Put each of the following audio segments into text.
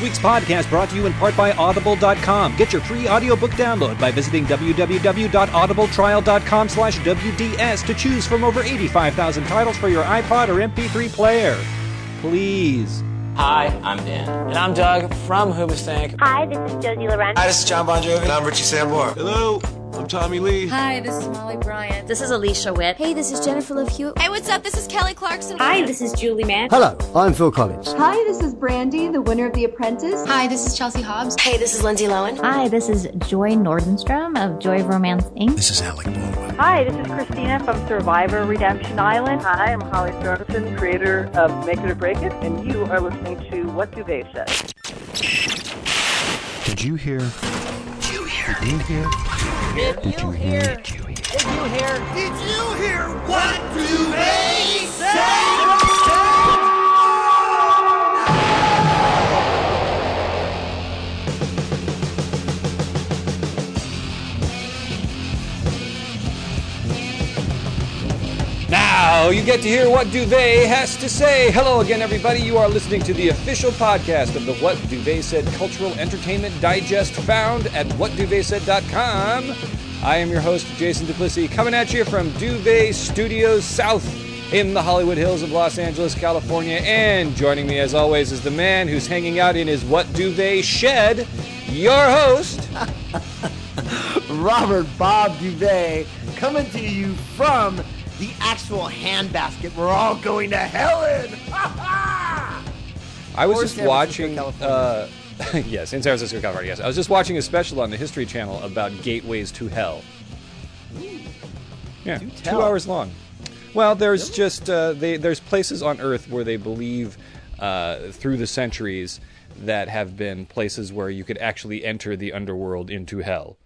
This week's podcast brought to you in part by Audible.com. Get your free audiobook download by visiting www.audibletrial.com slash WDS to choose from over 85,000 titles for your iPod or MP3 player. Please. Hi, I'm Dan. And I'm Doug from Hoobastank. Hi, this is Josie Loren. Hi, this is John Bon Jovi. And I'm Richie Sambora. Hello. I'm Tommy Lee. Hi, this is Molly Bryant. This is Alicia Witt. Hey, this is Jennifer Love Hewitt. Hey, what's up? This is Kelly Clarkson. Hi, this is Julie Mann. Hello, I'm Phil Collins. Hi, this is Brandy, the winner of The Apprentice. Hi, this is Chelsea Hobbs. Hey, this is Lindsay Lohan. Hi, this is Joy Nordenstrom of Joy Romance Inc. This is Alec Baldwin. Hi, this is Christina from Survivor Redemption Island. Hi, I'm Holly Sorensen, creator of Make It or Break It, and you are listening to What Duvet Said. Did you hear? Did you hear? Did you hear? Did you hear? Did you hear? Did you hear? Did you hear? What Duvet Said? Now you get to hear what Duvet has to say. Hello again, everybody. You are listening to the official podcast of the What Duvet Said Cultural Entertainment Digest, found at whatduvetsaid.com. I am your host, Jason Duplessis, coming at you from Duvet Studios South in the Hollywood Hills of Los Angeles, California. And joining me, as always, is the man who's hanging out in his What Duvet shed, your host, Robert Bob Duvet, coming to you from the actual handbasket we're all going to hell in. I was Or just San watching. Uh, yes, in San Francisco, California. Yes, I was just watching a special on the History Channel about gateways to hell. Yeah, two hours long. Well, there's just uh, they, there's places on Earth where they believe uh, through the centuries that have been places where you could actually enter the underworld into hell.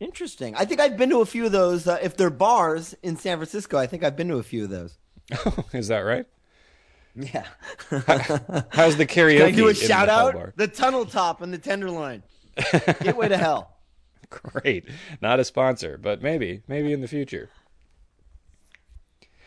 Interesting. I think I've been to a few of those. Uh, if they're bars in San Francisco, I think I've been to a few of those. Is that right? Yeah. How's the karaoke? Can I do a in the shout out? The Tunnel Top and the Tenderloin. Gateway to hell. Great. Not a sponsor, but maybe, maybe in the future.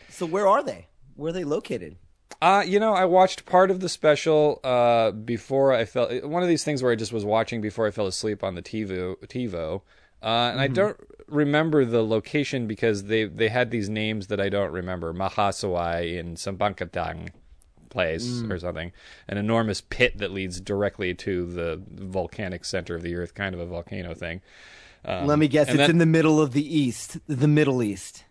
So where are they? Where are they located? Uh, you know, I watched part of the special uh, before I fell. One of these things where I just was watching before I fell asleep on the TiVo, TiVo uh, and I don't remember the location because they, they had these names that I don't remember. Mahasawai in Sambankatang place or something. An enormous pit that leads directly to the volcanic center of the earth, kind of a volcano thing. Um, Let me guess. It's then- in the middle of the East, the Middle East.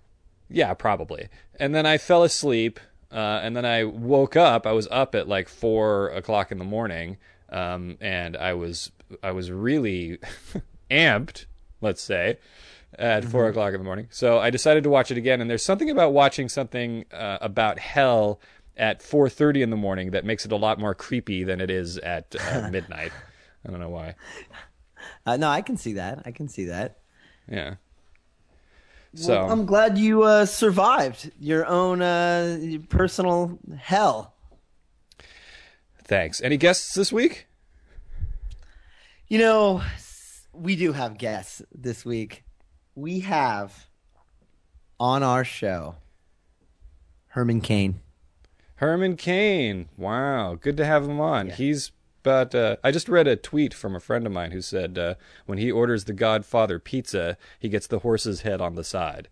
Yeah, probably. And then I fell asleep, uh, and then I woke up. I was up at like four o'clock in the morning, um, and I was I was really amped, let's say, at 4 o'clock in the morning. So I decided to watch it again. And there's something about watching something uh, about hell at 4:30 in the morning that makes it a lot more creepy than it is at uh, midnight. I don't know why. Uh, no, I can see that. I can see that. Yeah. So Well, I'm glad you uh, survived your own uh, personal hell. thanks. Any guests this week? You know, we do have guests this week. We have on our show Herman Cain. Herman Cain. Wow, good to have him on. He's but uh, I just read a tweet from a friend of mine who said uh, when he orders the Godfather pizza, he gets the horse's head on the side.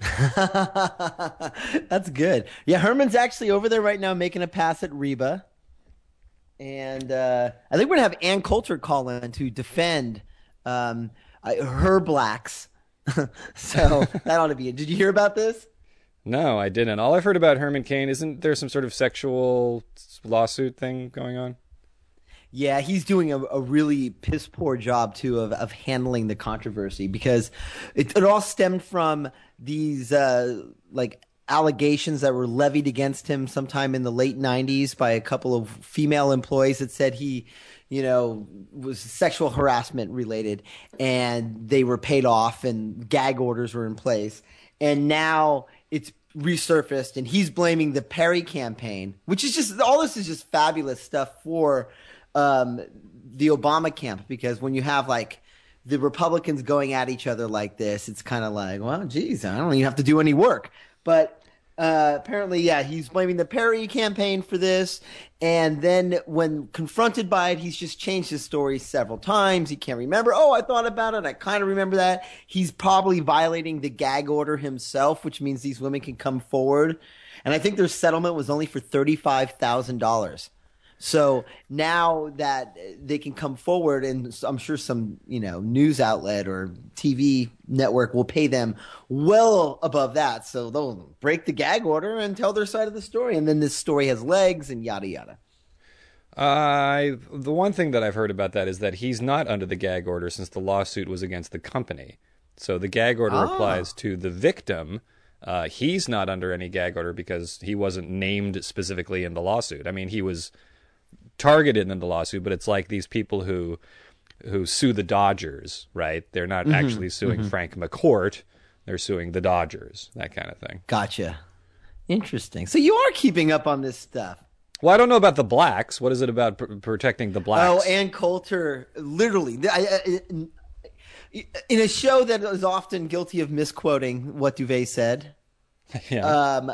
That's good. Yeah, Herman's actually over there right now making a pass at Reba. And uh, I think we're going to have Ann Coulter call in to defend um, uh, her blacks. so that ought to be it. Did you hear about this? No, I didn't. All I've heard about Herman Cain isn't there some sort of sexual lawsuit thing going on? Yeah, he's doing a, a really piss poor job too of, of handling the controversy because it, it all stemmed from these uh, like allegations that were levied against him sometime in the late '90s by a couple of female employees that said he, you know, was sexual harassment related, and they were paid off and gag orders were in place, and now it's resurfaced and he's blaming the Perry campaign, which is just all this is just fabulous stuff for um, the Obama camp because when you have like the Republicans going at each other like this, it's kind of like, well, geez, I don't even have to do any work. But Uh, apparently, yeah, he's blaming the Perry campaign for this. And then when confronted by it, he's just changed his story several times. He can't remember. Oh, I thought about it. I kind of remember that. He's probably violating the gag order himself, which means these women can come forward. And I think their settlement was only for $35,000. So now that they can come forward, and I'm sure some you know news outlet or TV network will pay them well above that, so they'll break the gag order and tell their side of the story, and then this story has legs and yada yada. I the one thing that I've heard about that is that he's not under the gag order since the lawsuit was against the company. So the gag order Ah. applies to the victim. Uh, he's not under any gag order because he wasn't named specifically in the lawsuit. I mean, he was targeted in the lawsuit, but it's like these people who who sue the Dodgers, right? They're not Mhm, actually suing mhm. Frank McCourt; they're suing the Dodgers, that kind of thing. Gotcha. Interesting. So you are keeping up on this stuff. Well, I don't know about the blacks. What is it about pr- protecting the blacks? Oh, Ann Coulter, literally, I, I, in a show that is often guilty of misquoting what Duvet said. Yeah. Um,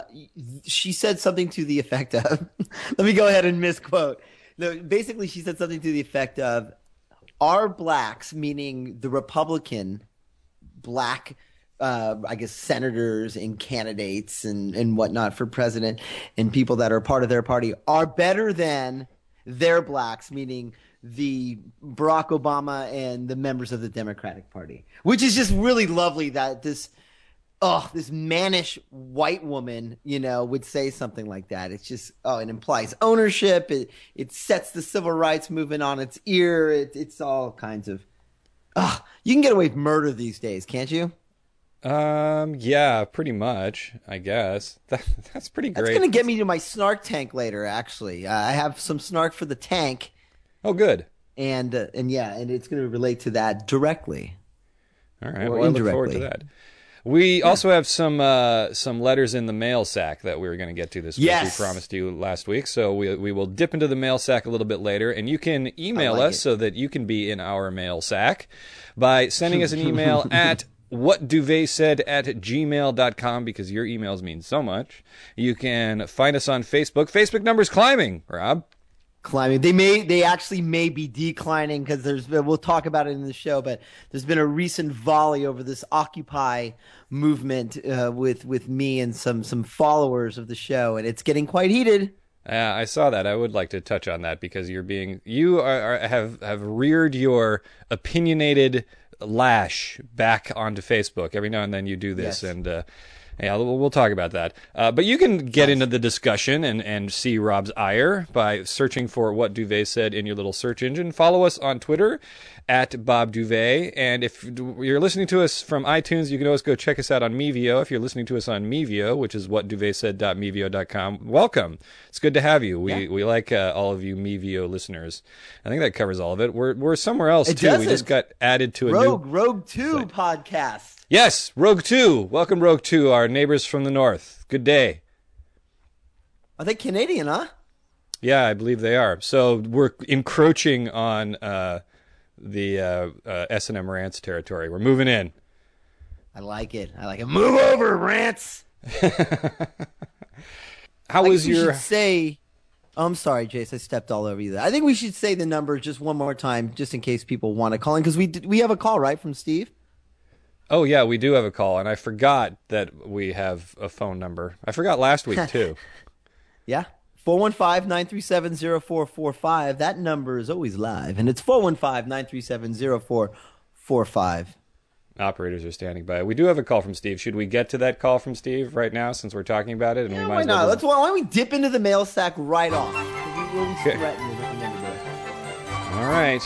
she said something to the effect of, let me go ahead and misquote. No, basically, she said something to the effect of, "Are blacks, meaning the Republican black, uh, I guess senators and candidates and and whatnot for president, and people that are part of their party, are better than their blacks, meaning." The Barack Obama and the members of the Democratic Party, which is just really lovely that this oh, this mannish white woman, you know, would say something like that. It's just, oh, it implies ownership. It it sets the civil rights movement on its ear. It, it's all kinds of, oh, you can get away with murder these days, can't you? Um, yeah, pretty much, I guess. That, that's pretty great. That's going to get me to my snark tank later. Actually, uh, I have some snark for the tank. Oh, good. And uh, and yeah, and it's going to relate to that directly. All right. Or Well, I look forward to that. We also have some uh, some letters in the mail sack that we were going to get to this Yes. week. We promised you last week, so we we will dip into the mail sack a little bit later, and you can email like us it. so that you can be in our mail sack by sending us an email at whatduvet said at gmail.com because your emails mean so much. You can find us on Facebook. Facebook number's climbing, Rob. Climbing. They may, they actually may be declining because there's. been- We'll talk about it in the show, but there's been a recent volley over this Occupy movement uh, with with me and some some followers of the show, and it's getting quite heated. Yeah, I saw that. I would like to touch on that because you're being you are, are have have reared your opinionated lash back onto Facebook. Every now and then you do this, Yes. and uh, yeah, we'll, we'll talk about that. Uh, but you can get into the discussion and and see Rob's ire by searching for what Duvet said in your little search engine. Follow us on Twitter at Bob Duvet, and if you're listening to us from iTunes, you can always go check us out on Mevio. If you're listening to us on Mevio, which is what said.mevio.com, welcome. It's good to have you. We we like uh, all of you Mevio listeners. I think that covers all of it. We're we're somewhere else It too. We doesn't. just got added to a Rogue new Rogue Two podcast. Yes, Rogue 2. Welcome Rogue 2, our neighbors from the north. Good day. Are they Canadian? Huh? Yeah, I believe they are. So we're encroaching on uh, the uh, uh, S&M Rants territory. We're moving in. I like it. I like it. Move over, rants. How was your should say? Oh, I'm sorry, Jace. I stepped all over you. There. I think we should say the number just one more time, just in case people want to call in, because we did, we have a call right from Steve. Oh yeah, we do have a call and I forgot that we have a phone number. I forgot last week too. Yeah. 415-937-0445. That number is always live, and it's 415-937-0445. Operators are standing by. We do have a call from Steve. Should we get to that call from Steve right now since we're talking about it and we might why as well not? Let's, why don't we dip into the mail sack right off? We will Okay. threaten you with the number. All right.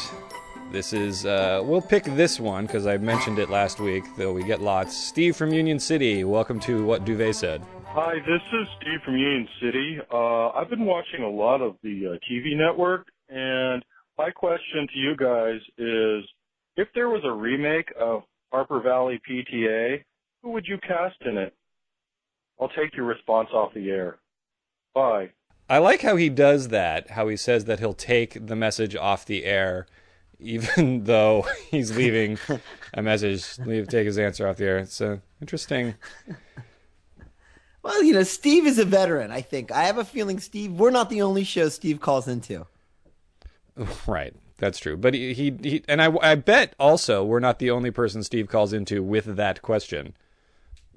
This is, uh, we'll pick this one because I mentioned it last week, though we get lots. Steve from Union City, welcome to What Duvet Said. Hi, this is Steve from Union City. Uh, I've been watching a lot of the uh, TV network, and my question to you guys is if there was a remake of Harper Valley PTA, who would you cast in it? I'll take your response off the air. Bye. I like how he does that, how he says that he'll take the message off the air, even though he's leaving a message, leave, take his answer off the air. It's uh, interesting. Well, you know, Steve is a veteran. I think I have a feeling Steve. We're not the only show Steve calls into. Right. That's true. But he, he, he and I, I bet also we're not the only person Steve calls into with that question.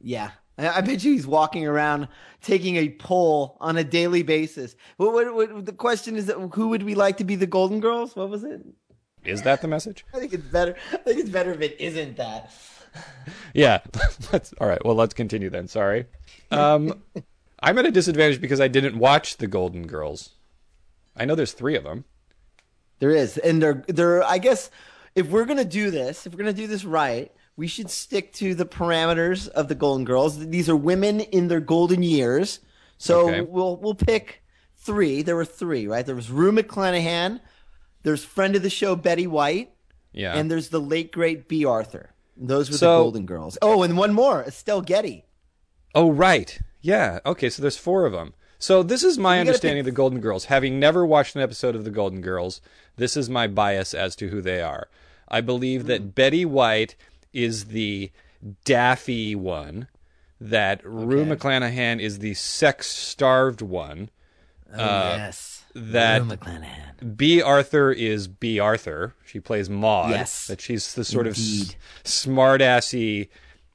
Yeah. I, bet you he's walking around taking a poll on a daily basis. What, what, what the question is who would we like to be the Golden Girls? What was it? Is that the message? I think it's better. I think it's better if it isn't that. Yeah. let's, all right. Well, let's continue then. Sorry. Um, I'm at a disadvantage because I didn't watch the Golden Girls. I know there's three of them. There is, and they're they're. I guess if we're gonna do this, if we're gonna do this right, we should stick to the parameters of the Golden Girls. These are women in their golden years, so Okay. we'll we'll pick three. There were three, right? There was Rue McClanahan. There's friend of the show Betty White, Yeah. and there's the late great Bea Arthur. Those were So- the Golden Girls. Oh, and one more, Estelle Getty. Oh, right. Yeah. Okay. So there's four of them. So this is my You understanding of the Golden Girls. Having never watched an episode of the Golden Girls, this is my bias as to who they are. I believe Hmm. that Betty White is the daffy one, that Rue McClanahan is the sex-starved one. Oh, uh, yes, that Bea Arthur is Bea Arthur. She plays Maude. Yes. That she's the sort Indeed. of smart-assy,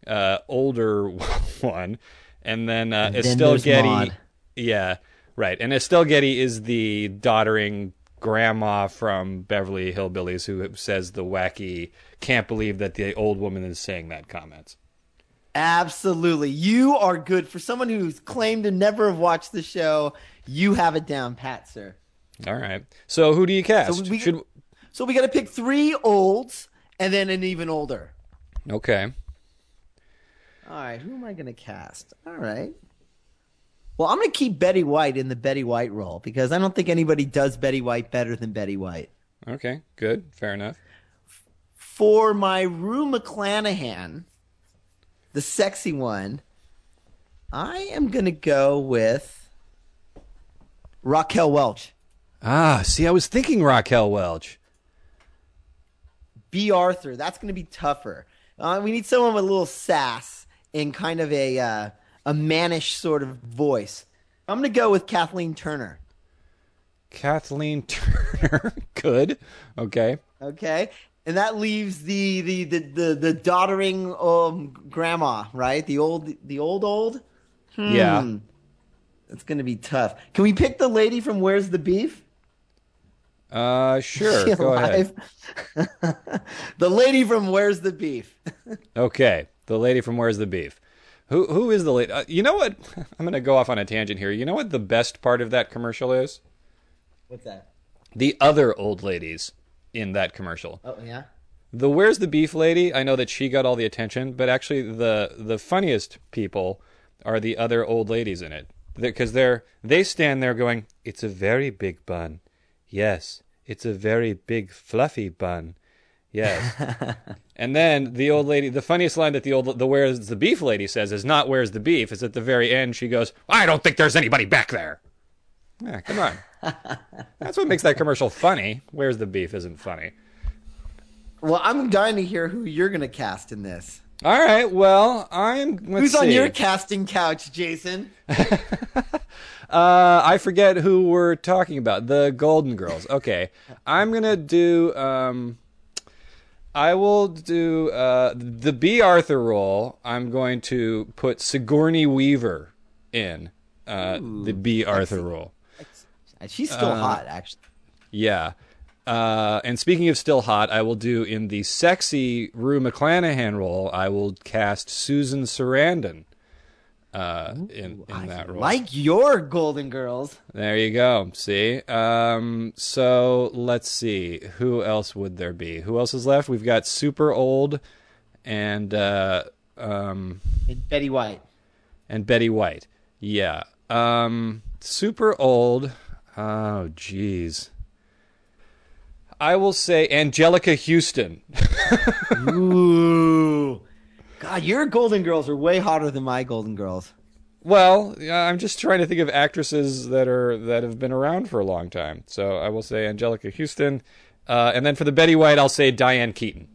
uh, older one. And then uh, And Estelle Getty. Maude. Yeah, right. And Estelle Getty is the doddering grandma from Beverly Hillbillies who says the wacky, can't believe that the old woman is saying that comments. Absolutely. You are good. For someone who's claimed to never have watched the show, you have it down pat, sir. All right. So who do you cast? So we, Should so we got to pick three olds and then an even older. okay. All right, who am I going to cast? All right. Well, I'm going to keep Betty White in the Betty White role because I don't think anybody does Betty White better than Betty White. Okay. Good. Fair enough. For my Rue McClanahan, the sexy one, I am going to go with Raquel Welch. Ah, see, I was thinking Raquel Welch. Bea Arthur. That's going to be tougher. Uh, we need someone with a little sass and kind of a uh, a mannish sort of voice. I'm going to go with Kathleen Turner. Kathleen Turner. Good. Okay. Okay, and that leaves the the the the, the doddering um, grandma, right? The old the old old. Yeah. It's going to be tough. Can we pick the lady from Where's the Beef? Uh, sure. Go ahead. the lady from Where's the Beef? Okay. The lady from Where's the Beef? Who who is the lady? Uh, you know what? I'm going to go off on a tangent here. You know what the best part of that commercial is? What's that? The other old ladies in that commercial. Oh yeah. The Where's the Beef lady, I know that she got all the attention, but actually the the funniest people are the other old ladies in it. Because they're they stand there going, "It's a very big bun." Yes, it's a very big fluffy bun. Yes. and then the old lady, the funniest line that the old the Where's the Beef lady says is not Where's the Beef, is at the very end she goes, "I don't think there's anybody back there." Yeah, come on. That's what makes that commercial funny. Where's the Beef isn't funny. Well, I'm dying to hear who you're going to cast in this. All right. Well, I'm. Let's Who's on your casting couch, Jason? Uh, I forget who we're talking about. The Golden Girls. Okay, I'm gonna do. Um, I will do uh, the Bea Arthur role. I'm going to put Sigourney Weaver in uh, the Bea Arthur role. She's still Uh, hot, actually. Yeah. Uh, and speaking of still hot, I will do in the sexy Rue McClanahan role. I will cast Susan Sarandon uh, in in that role. Like your Golden Girls. There you go. See. Um, so let's see. Who else would there be? Who else is left? We've got super old, and uh, um, And Betty White. and Betty White. Yeah. Um, super old. Oh, jeez. I will say Anjelica Huston. Ooh. God, your Golden Girls are way hotter than my Golden Girls. Well, I'm just trying to think of actresses that are that have been around for a long time. So I will say Anjelica Huston, uh, and then for the Betty White, I'll say Diane Keaton.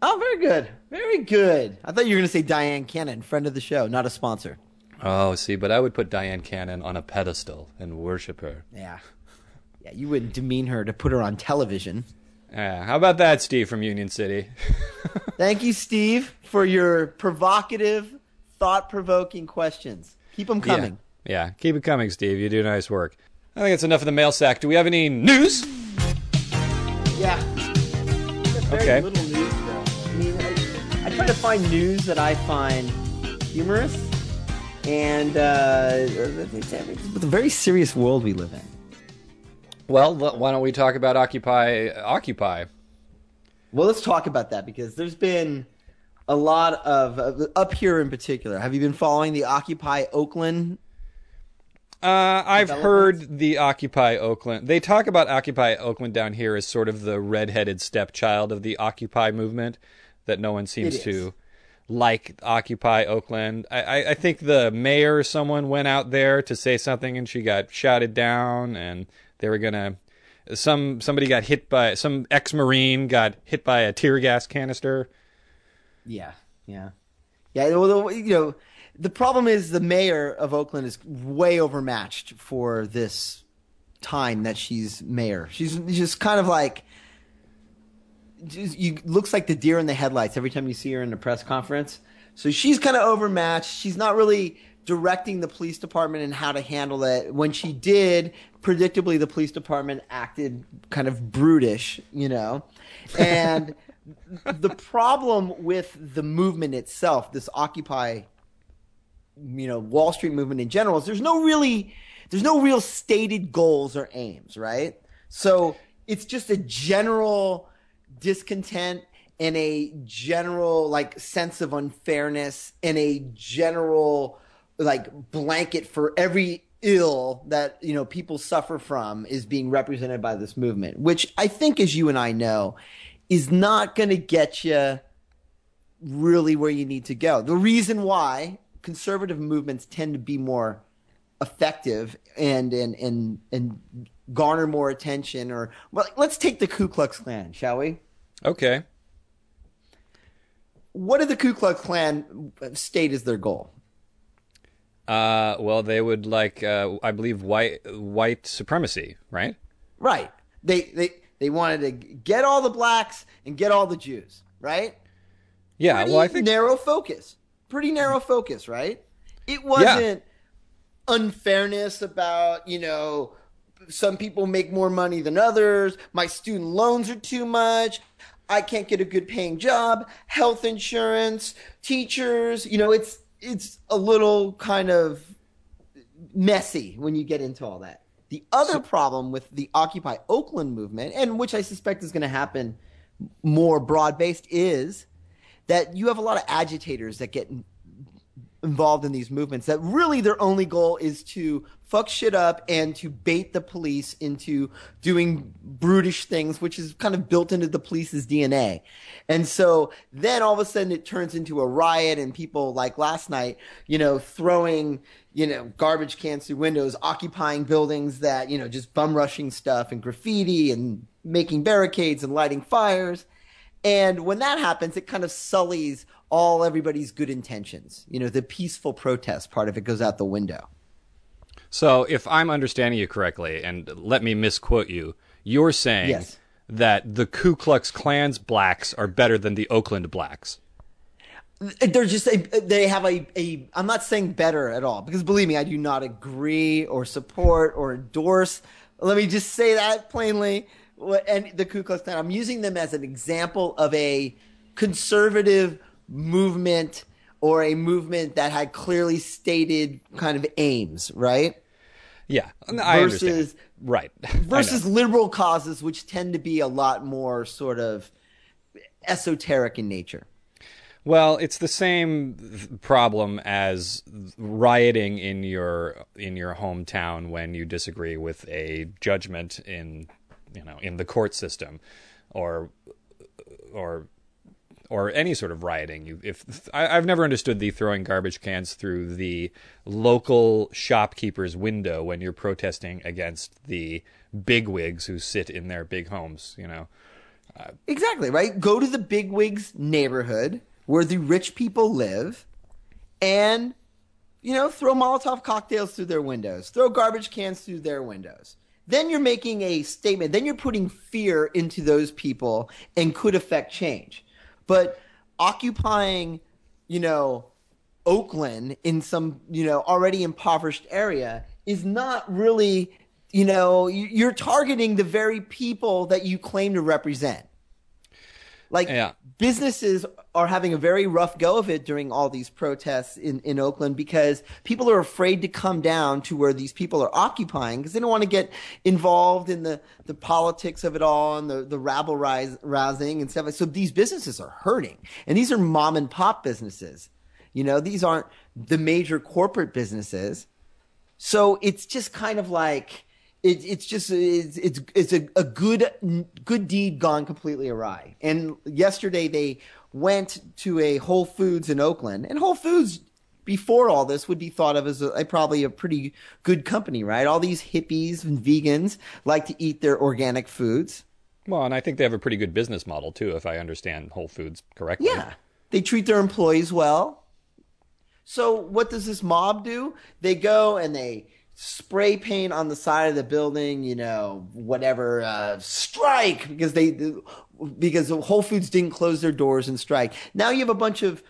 Oh, very good. Very good. I thought you were going to say Dyan Cannon, friend of the show, not a sponsor. Oh, see, but I would put Dyan Cannon on a pedestal and worship her. Yeah. Yeah, you wouldn't demean her to put her on television. Yeah, how about that, Steve from Union City? Thank you, Steve, for your provocative, thought provoking questions. Keep them coming. Yeah. yeah, keep it coming, Steve. You do nice work. I think it's enough of the mail sack. Do we have any news? Yeah. Very Okay. little news, though. I mean, I, I try to find news that I find humorous, and uh, it's a very serious world we live in. Well, why don't we talk about Occupy Occupy? Well, let's talk about that because there's been a lot of uh, up here in particular. Have you been following the Occupy Oakland? Uh, I've heard the Occupy Oakland. They talk about Occupy Oakland down here as sort of the redheaded stepchild of the Occupy movement that no one seems to like Occupy Oakland. I, I, I think the mayor or someone went out there to say something and she got shouted down and they were gonna some somebody got hit by some ex marine got hit by a tear gas canister. Yeah, yeah, yeah. Well, you know, the problem is the mayor of Oakland is way overmatched for this time that she's mayor. She's just kind of like. You looks like the deer in the headlights every time you see her in a press conference. So she's kind of overmatched. She's not really directing the police department and how to handle it. When she did, predictably, the police department acted kind of brutish, you know. And the problem with the movement itself, this Occupy, you know, Wall Street movement in general, is there's no really, there's no real stated goals or aims, right? So it's just a general discontent and a general like sense of unfairness and a general like blanket for every ill that you know people suffer from is being represented by this movement which i think as you and i know is not going to get you really where you need to go. The reason why conservative movements tend to be more effective and and and and garner more attention or well let's take the ku klux klan shall we? Okay. what did the ku klux klan state as their goal Uh, well, they would like, uh, I believe, white white supremacy, right? Right. They they they wanted to get all the blacks and get all the Jews, right? Yeah. Pretty well, I think narrow focus. Pretty narrow focus, right? It wasn't unfairness about, you know, some people make more money than others, my student loans are too much, I can't get a good paying job, health insurance, teachers, you know, it's it's a little kind of messy when you get into all that. The other problem with the Occupy Oakland movement, and which I suspect is going to happen more broad based, is that you have a lot of agitators that get involved in these movements that really their only goal is to fuck shit up and to bait the police into doing brutish things, which is kind of built into the police's DNA. And so then all of a sudden it turns into a riot and people like last night, you know, throwing, you know, garbage cans through windows, occupying buildings that, you know, just bum rushing stuff and graffiti and making barricades and lighting fires. And when that happens, it kind of sullies all everybody's good intentions. You know, the peaceful protest part of it goes out the window. So, if I'm understanding you correctly, and let me misquote you, you're saying Yes. that the Ku Klux Klan's blacks are better than the Oakland blacks. They're just a, they have a, a I'm not saying better at all because believe me I do not agree or support or endorse let me just say that plainly and the Ku Klux Klan I'm using them as an example of a conservative movement or a movement that had clearly stated kind of aims right Yeah, I versus understand. Right. Versus liberal causes which tend to be a lot more sort of esoteric in nature Well, it's the same problem as rioting in your in your hometown when you disagree with a judgment in you know in the court system, or or or any sort of rioting. You if I, I've never understood the throwing garbage cans through the local shopkeeper's window when you're protesting against the bigwigs who sit in their big homes. You know. Exactly, right? Go to the bigwigs neighborhood where the rich people live and you know, throw Molotov cocktails through their windows, throw garbage cans through their windows. Then you're making a statement. Then you're putting fear into those people and could affect change. But occupying, you know, Oakland in some, you know, already impoverished area is not really, you know, you're targeting the very people that you claim to represent. Like yeah. Businesses are having a very rough go of it during all these protests in, in Oakland because people are afraid to come down to where these people are occupying because they don't want to get involved in the, the politics of it all and the, the rabble rise, rousing and stuff. So these businesses are hurting. And these are mom and pop businesses. You know, these aren't the major corporate businesses. So it's just kind of like, it, it's just it's it's, it's a, a good good deed gone completely awry. And yesterday they went to a Whole Foods in Oakland, and Whole Foods before all this would be thought of as a, a, probably a pretty good company, right? All these hippies and vegans like to eat their organic foods. Well, and I think they have a pretty good business model too, if I understand Whole Foods correctly. Yeah, they treat their employees well. So what does this mob do? They go and they spray paint on the side of the building, you know, whatever, uh, strike because they, because Whole Foods didn't close their doors and strike. Now you have a bunch of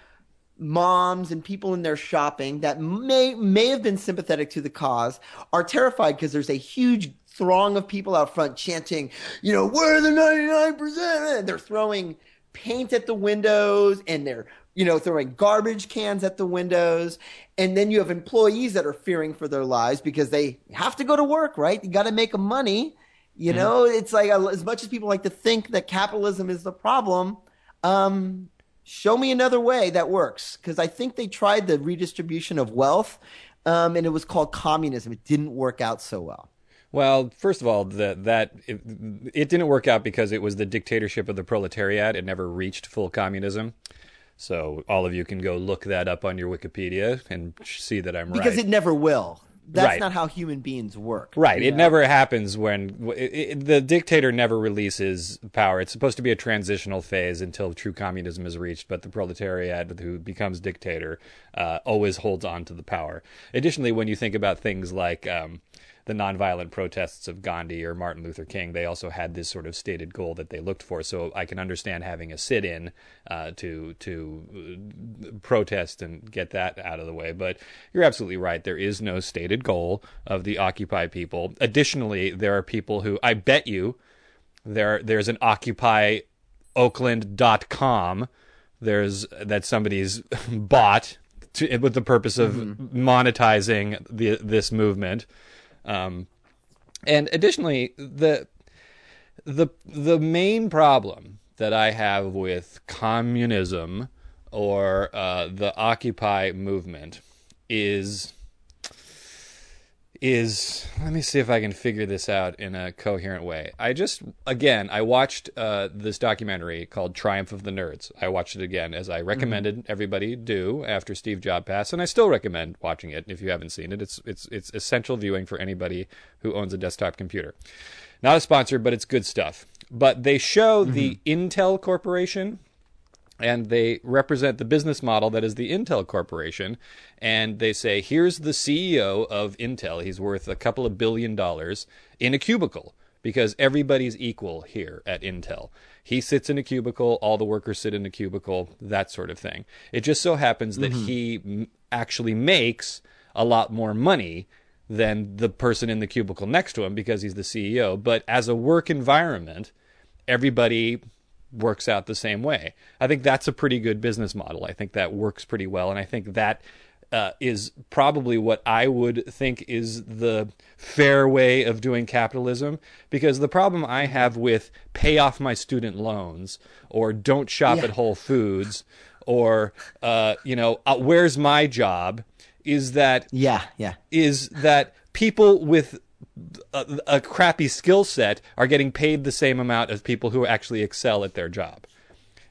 moms and people in their shopping that may, may have been sympathetic to the cause are terrified because there's a huge throng of people out front chanting, you know, where are the 99%? They're throwing paint at the windows and they're you know, throwing garbage cans at the windows. And then you have employees that are fearing for their lives because they have to go to work, right? You got to make money. You mm-hmm. know, it's like as much as people like to think that capitalism is the problem, um, show me another way that works. Because I think they tried the redistribution of wealth, um, and it was called communism. It didn't work out so well. Well, first of all, that that it, it, didn't work out because it was the dictatorship of the proletariat. It never reached full communism. So all of you can go look that up on your Wikipedia and see that I'm because right. Because it never will. That's right. not how human beings work. Right. It know? never happens when it, it, the dictator never releases power. It's supposed to be a transitional phase until true communism is reached, but the proletariat who becomes dictator uh, always holds on to the power. Additionally, when you think about things like um, the nonviolent protests of Gandhi or Martin Luther King, they also had this sort of stated goal that they looked for. So I can understand having a sit-in uh, to to uh, protest and get that out of the way. But you're absolutely right. There is no stated goal of the Occupy people. Additionally, there are people who I bet you there there's an Occupy Oakland.com. There's that somebody's bought to, with the purpose of mm-hmm. monetizing the this movement. Um, and additionally, the the the main problem that I have with communism or uh, the Occupy movement is is let me see if I can figure this out in a coherent way. I just again I watched uh, this documentary called Triumph of the Nerds. I watched it again as I recommended mm-hmm. everybody do after Steve Jobs passed, and I still recommend watching it if you haven't seen it. It's it's it's essential viewing for anybody who owns a desktop computer. Not a sponsor, but it's good stuff. But they show mm-hmm. the Intel Corporation and they represent the business model that is the Intel Corporation. And they say, here's the CEO of Intel. He's worth a couple of billion dollars in a cubicle because everybody's equal here at Intel. He sits in a cubicle, all the workers sit in a cubicle, that sort of thing. It just so happens that mm-hmm. he m- actually makes a lot more money than the person in the cubicle next to him because he's the CEO. But as a work environment, everybody works out the same way. I think that's a pretty good business model. I think that works pretty well, and I think that uh, is probably what I would think is the fair way of doing capitalism. Because the problem I have with pay off my student loans or don't shop yeah. at Whole Foods or uh, you know uh, where's my job is that yeah yeah is that people with a, a crappy skill set are getting paid the same amount as people who actually excel at their job.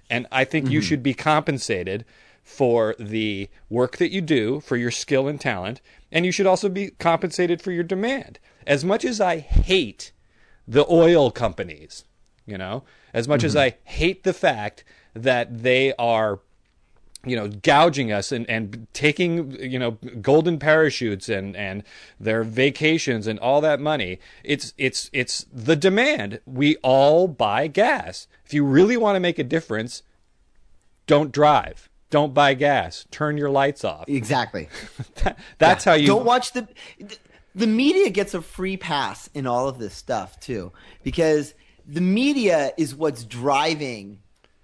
And I think mm-hmm. you should be compensated for the work that you do, for your skill and talent, and you should also be compensated for your demand. As much as I hate the oil companies, you know, as much mm-hmm. as I hate the fact that they are you know, gouging us and, and taking, you know, golden parachutes and, and their vacations and all that money. It's, it's, it's the demand. We all buy gas. If you really want to make a difference, don't drive. Don't buy gas. Turn your lights off. Exactly. that, that's Yeah. how you don't watch the. The media gets a free pass in all of this stuff too, because the media is what's driving,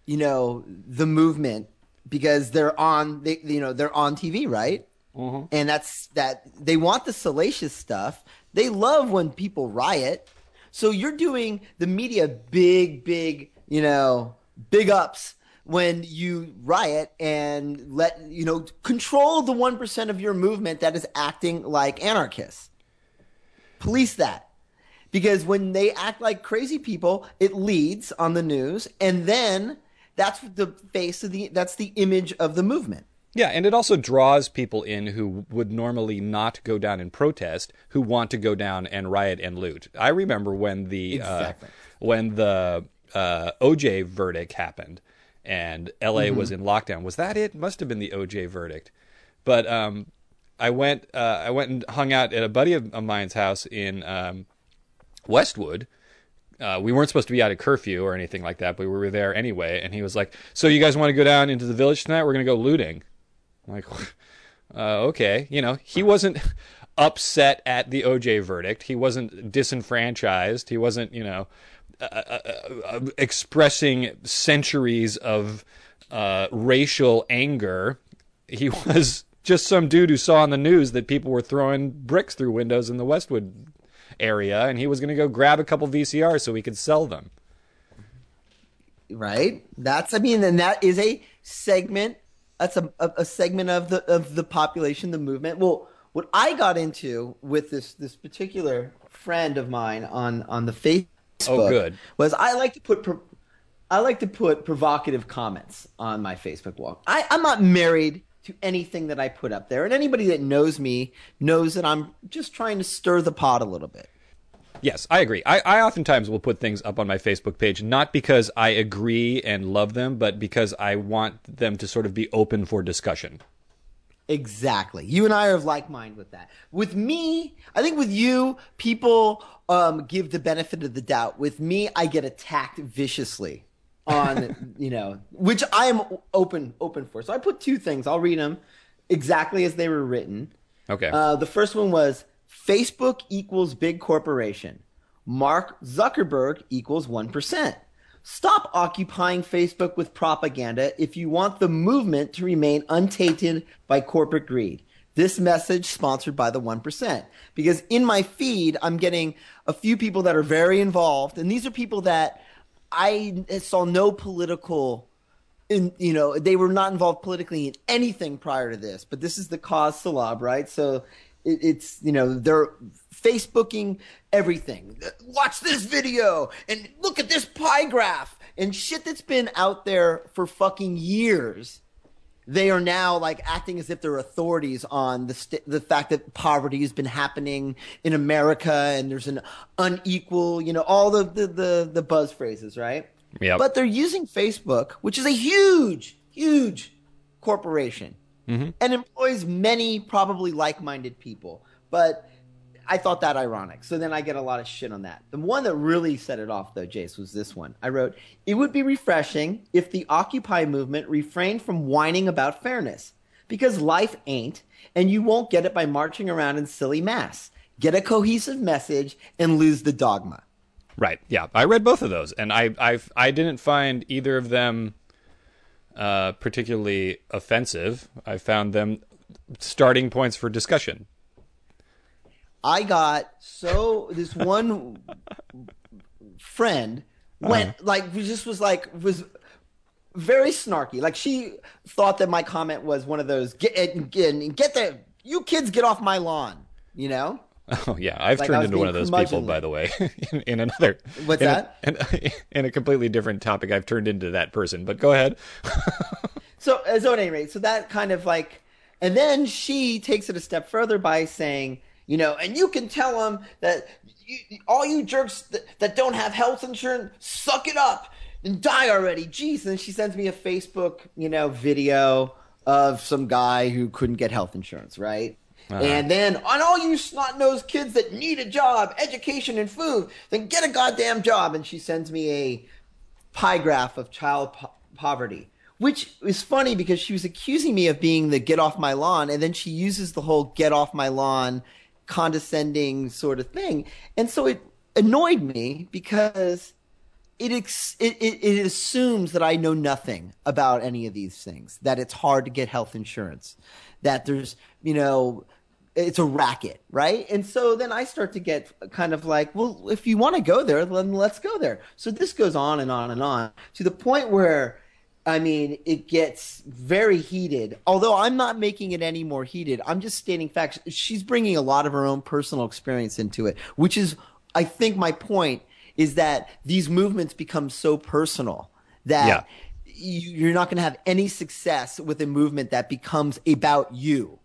you know, the movement because they're on, they, you know, they're on TV, right? Mm-hmm. And that's that they want the salacious stuff. They love when people riot. So you're doing the media big, big, you know, big ups when you riot and let, you know, control the 1% of your movement that is acting like anarchists. Police that. Because when they act like crazy people, it leads on the news and then that's the face of the that's the image of the movement. Yeah, and it also draws people in who would normally not go down and protest, who want to go down and riot and loot. I remember when the Exactly. uh, when the uh, OJ verdict happened, and LA was in lockdown. Was that it? Must have been the OJ verdict. But um, I went uh, I went and hung out at a buddy of, of mine's house in um, Westwood. Uh, we weren't supposed to be out at curfew or anything like that, but we were there anyway. And he was like, "So you guys want to go down into the village tonight? We're to go looting." I'm like, uh, okay, you know, he wasn't upset at the OJ verdict. He wasn't disenfranchised. He wasn't, you know, uh, uh, uh, expressing centuries of uh, racial anger. He was just some dude who saw on the news that people were throwing bricks through windows in the Westwood area, and he was going to go grab a couple VCRs so he could sell them. right? That's I mean, and that is a segment. That's a, a, a segment of the of the population, the movement. Well, what I got into with this this particular friend of mine on on the Facebook Oh, good. was I like to put pro- I like to put provocative comments on my Facebook wall. I, I'm not married to anything that I put up there, and anybody that knows me knows that I'm just trying to stir the pot a little bit. Yes, I agree. I, I oftentimes will put things up on my Facebook page, not because I agree and love them, but because I want them to sort of be open for discussion. Exactly. You and I are of like mind with that. With me, I think with you, people um, give the benefit of the doubt. With me, I get attacked viciously on, you know, which I am open open for. So I put two things. I'll read them exactly as they were written. Okay. Uh, the first one was Facebook equals big corporation. Mark Zuckerberg equals 1%. Stop occupying Facebook with propaganda if you want the movement to remain untainted by corporate greed. This message sponsored by the 1%. Because in my feed, I'm getting a few people that are very involved, and these are people that I saw no political in you know they were not involved politically in anything prior to this but this is the cause celeb right? So it, it's you know they're facebooking everything. Watch this video and look at this pie graph and shit that's been out there for fucking years they are now like acting as if they're authorities on the st- the fact that poverty has been happening in America and there's an unequal, you know, all the the the, the buzz phrases, right? Yeah. But they're using Facebook, which is a huge, huge corporation mm-hmm. and employs many probably like-minded people. But I thought that ironic. So then I get a lot of shit on that. The one that really set it off, though, Jace, was this one. I wrote, It would be refreshing if the Occupy movement refrained from whining about fairness. Because life ain't, and you won't get it by marching around in silly mass. Get a cohesive message and lose the dogma. Right. Yeah. I read both of those, and I I I didn't find either of them uh, particularly offensive. I found them starting points for discussion. I got so this one friend went uh-huh. like just was like was very snarky. Like she thought that my comment was one of those get get, get the you kids get off my lawn, you know? Oh yeah, I've Like turned into one of those people, by the way. in, in another, What's in that? A, in, in a completely different topic, I've turned into that person. But go ahead. So, so at any rate, so that kind of like, and then she takes it a step further by saying, you know, and you can tell them that you, all you jerks that, that don't have health insurance, suck it up and die already. Jeez. And she sends me a Facebook, you know, video of some guy who couldn't get health insurance, right? Uh-huh. And then on all you snot nosed kids that need a job, education, and food, then get a goddamn job. And she sends me a pie graph of child po- poverty, which is funny because she was accusing me of being the get off my lawn, and then she uses the whole get off my lawn condescending sort of thing. And so it annoyed me because it, ex- it, it, it assumes that I know nothing about any of these things, that it's hard to get health insurance, that there's, you know, it's a racket, right? And so then I start to get kind of like, well, if you want to go there, then let's go there. So this goes on and on and on to the point where, I mean, it gets very heated. Although I'm not making it any more heated, I'm just stating facts. She's bringing a lot of her own personal experience into it, which is, I think, my point is that these movements become so personal that. Yeah. You're not going to have any success with a movement that becomes about you.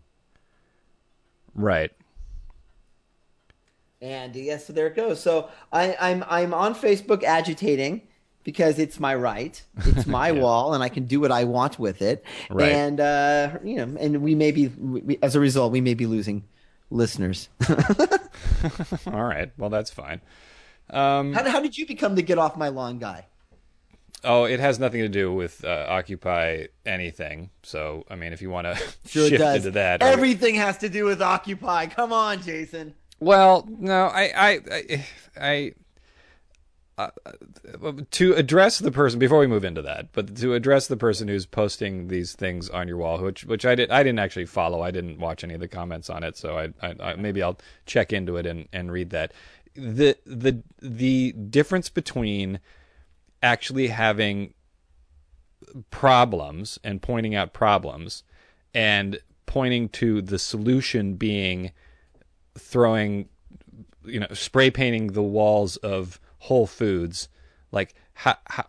Right. And yes, so there it goes. So I, I'm I'm on Facebook agitating because it's my right, it's my Yeah. wall, and I can do what I want with it. Right. And uh, you know, and we may be we, as a result, we may be losing listeners. All right. Well, that's fine. Um, how, how did you become the get off my lawn guy? oh, it has nothing to do with uh, Occupy anything. So, I mean, if you want to Sure shift into that, Everything has to do with Occupy. Come on, Jason. Well, no, I, I, I, I uh, to address the person before we move into that, but to address the person who's posting these things on your wall, which which I did, I didn't actually follow. I didn't watch any of the comments on it, so I, I, I maybe I'll check into it and, and read that. the the The difference between actually having problems and pointing out problems and pointing to the solution being throwing you know spray painting the walls of whole foods like how, how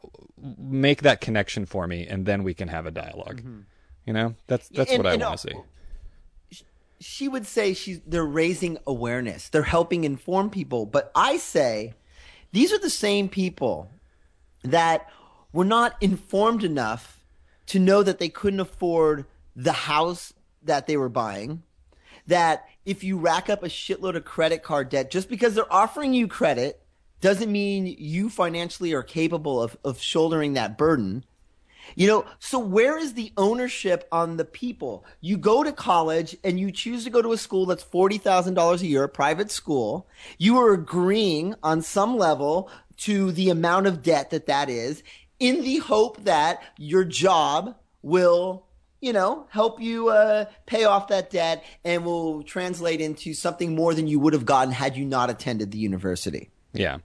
make that connection for me and then we can have a dialog mm-hmm. you know that's that's And- what i want to see she would say she's they're raising awareness. They're helping inform people. But I say these are the same people that were not informed enough to know that they couldn't afford the house that they were buying. That if you rack up a shitload of credit card debt, just because they're offering you credit doesn't mean you financially are capable of, of shouldering that burden. You know, so where is the ownership on the people? You go to college and you choose to go to a school that's $40,000 a year, a private school. You are agreeing on some level to the amount of debt that that is in the hope that your job will, you know, help you uh, pay off that debt and will translate into something more than you would have gotten had you not attended the university. yeah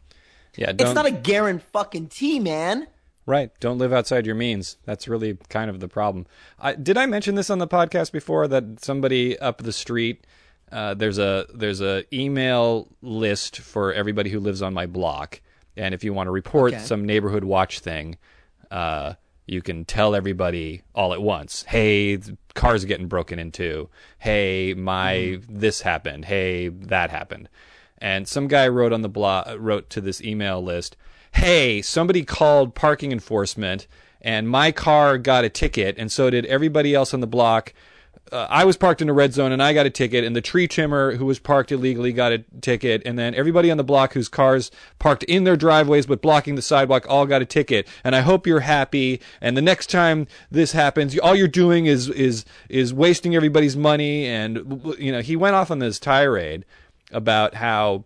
yeah It's don't not a guarantee fucking T, man. right. Don't live outside your means. That's really kind of the problem. I, did i mention this on the podcast before that somebody up the street uh, there's a there's a email list for everybody who lives on my block. And if you want to report Okay. some neighborhood watch thing uh, you can tell everybody all at once hey cars getting broken into. Hey my this happened. Hey that happened and some guy wrote on the blog wrote to this email list hey somebody called parking enforcement and my car got a ticket and so did everybody else on the block uh, I was parked in a red zone and I got a ticket, and the tree trimmer who was parked illegally got a ticket, and then everybody on the block whose cars parked in their driveways but blocking the sidewalk all got a ticket. And I hope you're happy. And the next time this happens, all you're doing is is is wasting everybody's money. And you know, he went off on this tirade about how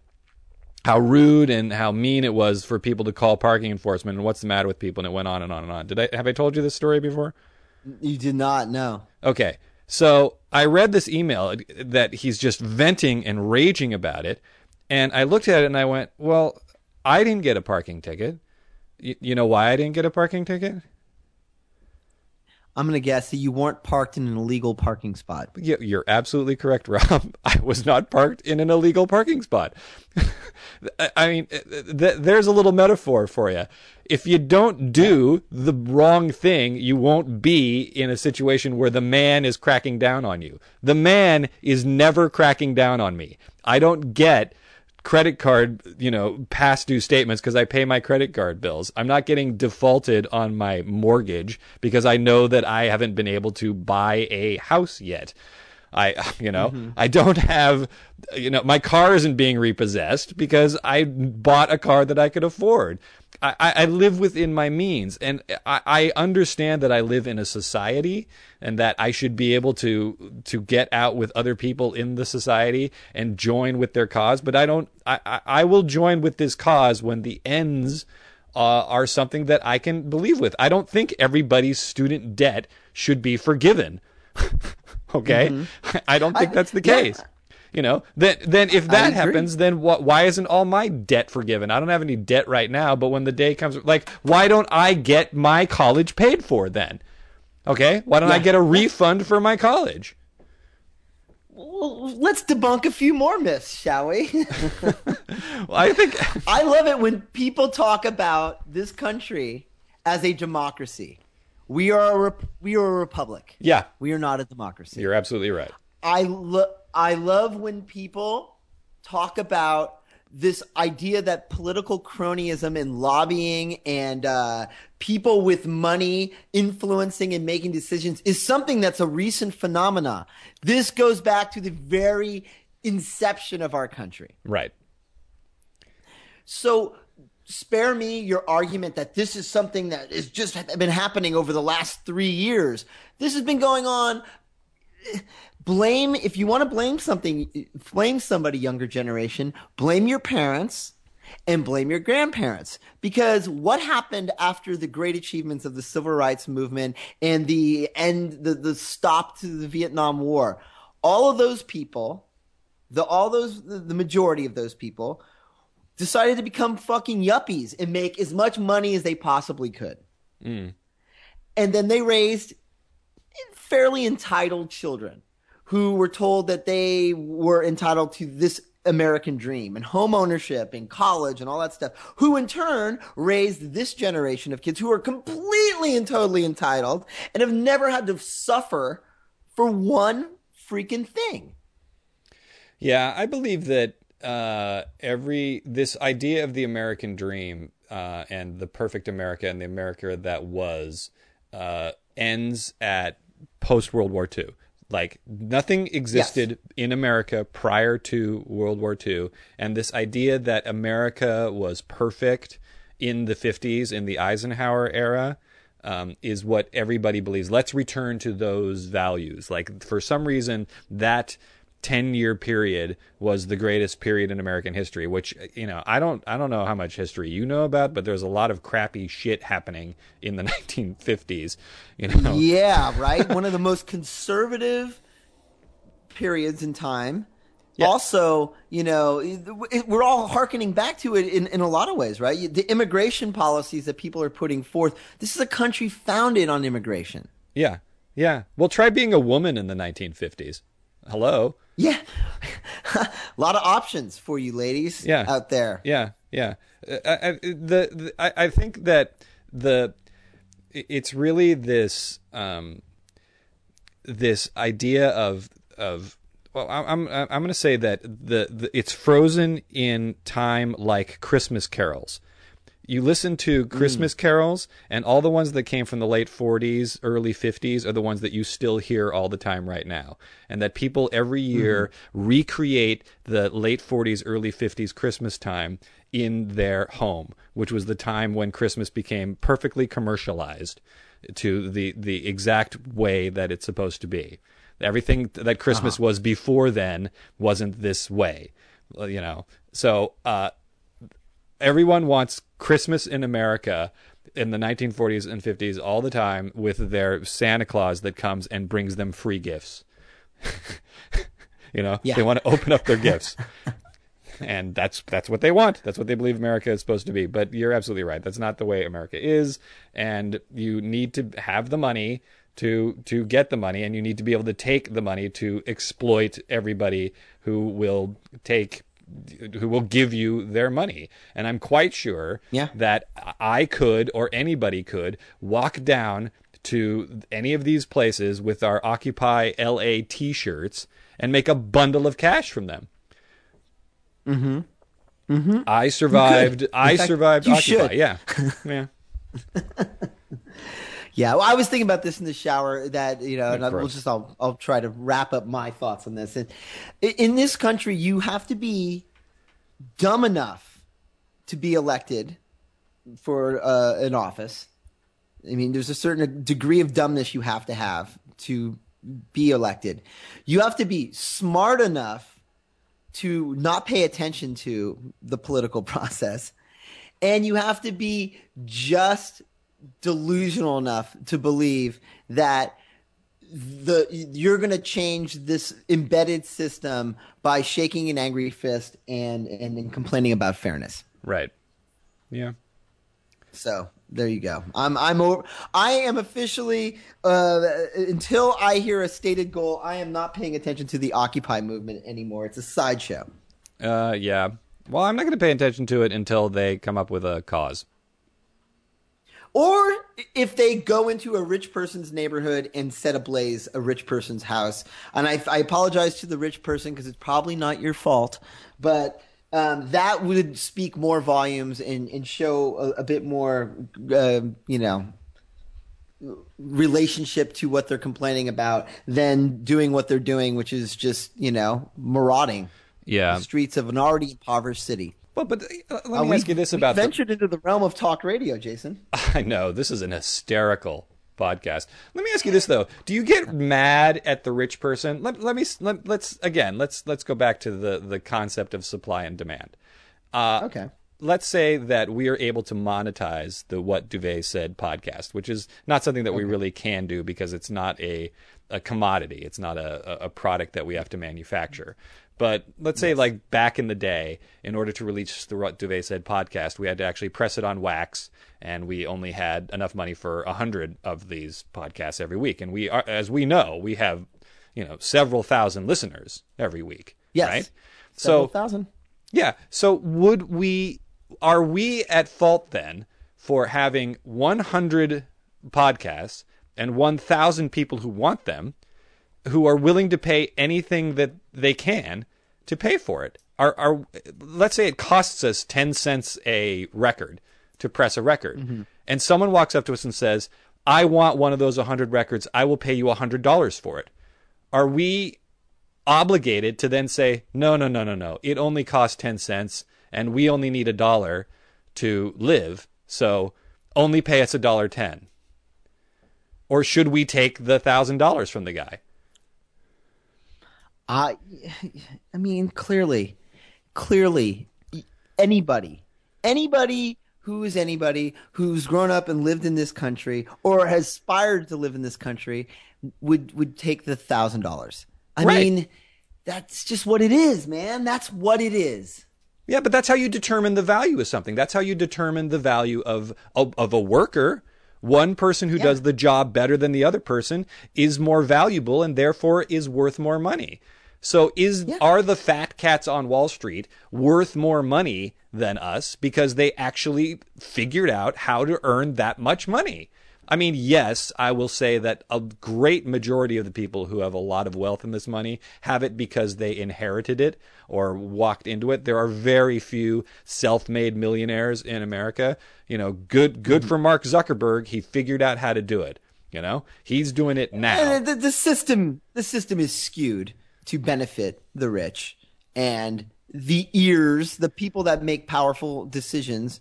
how rude and how mean it was for people to call parking enforcement and what's the matter with people and it went on and on and on. Did I have I told you this story before? You did not know. Okay. So I read this email that he's just venting and raging about it. And I looked at it and I went, well, I didn't get a parking ticket. Y- you know why I didn't get a parking ticket? I'm going to guess that you weren't parked in an illegal parking spot. You're absolutely correct, Rob. I was not parked in an illegal parking spot. I- mean, uh, uh, th- there's a little metaphor for you. If you don't do the wrong thing, you won't be in a situation where the man is cracking down on you. The man is never cracking down on me. I don't get credit card, you know, past due statements because I pay my credit card bills. I'm not getting defaulted on my mortgage because I know that I haven't been able to buy a house yet. I, you know, mm-hmm. I don't have, you know, my car isn't being repossessed because I bought a car that I could afford. I, I live within my means, and I, I understand that I live in a society, and that I should be able to to get out with other people in the society and join with their cause. But I don't. I, I, I will join with this cause when the ends uh, are something that I can believe with. I don't think everybody's student debt should be forgiven. okay, mm-hmm. I don't think that's the case. Yeah. You know, then then if that happens, then what? Why isn't all my debt forgiven? I don't have any debt right now, but when the day comes, like, why don't I get my college paid for then? Okay, why don't yeah. I get a refund for my college? Well, let's debunk a few more myths, shall we? well, I think I love it when people talk about this country as a democracy. We are a rep- we are a republic. Yeah, we are not a democracy. You're absolutely right. I lo- I love when people talk about this idea that political cronyism and lobbying and uh, people with money influencing and making decisions is something that's a recent phenomena. This goes back to the very inception of our country. Right. So spare me your argument that this is something that has just been happening over the last three years. This has been going on. Blame, if you want to blame something, blame somebody younger generation, blame your parents and blame your grandparents. Because what happened after the great achievements of the civil rights movement and the end, the, the stop to the Vietnam War, all of those people, the, all those, the, the majority of those people decided to become fucking yuppies and make as much money as they possibly could. Mm. And then they raised fairly entitled children who were told that they were entitled to this American dream and home ownership and college and all that stuff, who in turn raised this generation of kids who are completely and totally entitled and have never had to suffer for one freaking thing. Yeah, I believe that uh, every this idea of the American dream uh, and the perfect America and the America that was uh, ends at post World War II. Like nothing existed yes. in America prior to World War II, and this idea that America was perfect in the 50s in the Eisenhower era um, is what everybody believes. Let's return to those values. Like for some reason that 10 year period was the greatest period in American history, which, you know, I don't, I don't know how much history you know about, but there's a lot of crappy shit happening in the 1950s, you know? Yeah, right. One of the most conservative periods in time. Yeah. Also, you know, we're all hearkening back to it in, in a lot of ways, right? The immigration policies that people are putting forth. This is a country founded on immigration. Yeah. Yeah. Well, try being a woman in the 1950s. Hello. Yeah, a lot of options for you ladies yeah. out there. Yeah, yeah. Uh, I, the, the I, I think that the it's really this um, this idea of of well, I'm I'm I'm going to say that the, the it's frozen in time like Christmas carols you listen to Christmas mm. carols, and all the ones that came from the late 40s, early 50s are the ones that you still hear all the time right now. And that people every year mm. recreate the late 40s, early 50s Christmas time in their home, which was the time when Christmas became perfectly commercialized to the, the exact way that it's supposed to be. Everything that Christmas uh-huh. was before then wasn't this way, you know. So, uh, everyone wants Christmas in America in the 1940s and 50s all the time with their Santa Claus that comes and brings them free gifts. you know, yeah. they want to open up their gifts. and that's that's what they want. That's what they believe America is supposed to be. But you're absolutely right. That's not the way America is, and you need to have the money to to get the money, and you need to be able to take the money to exploit everybody who will take who will give you their money. And I'm quite sure yeah. that I could or anybody could walk down to any of these places with our Occupy LA t-shirts and make a bundle of cash from them. Mm-hmm. Mm-hmm. I survived. I fact, survived. Occupy. should. Yeah, yeah. Yeah, well, I was thinking about this in the shower. That you know, and I, we'll just I'll I'll try to wrap up my thoughts on this. And in this country, you have to be dumb enough to be elected for uh, an office. I mean, there's a certain degree of dumbness you have to have to be elected. You have to be smart enough to not pay attention to the political process. And you have to be just delusional enough to believe that the you're going to change this embedded system by shaking an angry fist and, and and complaining about fairness. Right. Yeah. So there you go. I'm I'm over, I am officially uh, until I hear a stated goal. I am not paying attention to the Occupy movement anymore. It's a sideshow. Uh, yeah. Well, I'm not going to pay attention to it until they come up with a cause. Or if they go into a rich person's neighborhood and set ablaze a rich person's house. And I, I apologize to the rich person because it's probably not your fault, but um, that would speak more volumes and, and show a, a bit more, uh, you know, relationship to what they're complaining about than doing what they're doing, which is just, you know, marauding Yeah. the streets of an already impoverished city. Well, but uh, let Uh, me we- ask you this about the- ventured into the realm of talk radio, Jason. I know this is an hysterical podcast. Let me ask you this though: Do you get mad at the rich person? Let, let me let, let's again let's let's go back to the the concept of supply and demand. Uh, Okay. Let's say that we are able to monetize the What Duvet Said podcast, which is not something that we really can do because it's not a a commodity. It's not a a product that we have to manufacture. But let's say, like back in the day, in order to release the What Duvet Said podcast, we had to actually press it on wax, and we only had enough money for a hundred of these podcasts every week. And we are, as we know, we have, you know, several thousand listeners every week. Yes. Right. Several So thousand. yeah. So would we are we at fault then for having 100 podcasts and 1000 people who want them who are willing to pay anything that they can to pay for it? Are are let's say it costs us 10 cents a record to press a record. Mm-hmm. And someone walks up to us and says, "I want one of those 100 records. I will pay you $100 for it." Are we obligated to then say, no, no, no, no, no. It only costs 10 cents and we only need a dollar to live. So only pay us a dollar 10. Or should we take the thousand dollars from the guy? I, I mean, clearly, clearly, anybody, anybody who is anybody who's grown up and lived in this country or has aspired to live in this country would would take the thousand dollars. I Right. mean, that's just what it is, man. That's what it is. Yeah, but that's how you determine the value of something. That's how you determine the value of of, of a worker. One person who does the job better than the other person is more valuable and therefore is worth more money. So is are the fat cats on Wall Street worth more money than us because they actually figured out how to earn that much money? I mean, yes, I will say that a great majority of the people who have a lot of wealth in this money have it because they inherited it or walked into it. There are very few self-made millionaires in America. You know, good good for Mark Zuckerberg. He figured out how to do it. You know, he's doing it now. And the, the system, the system is skewed to benefit the rich and the ears, the people that make powerful decisions.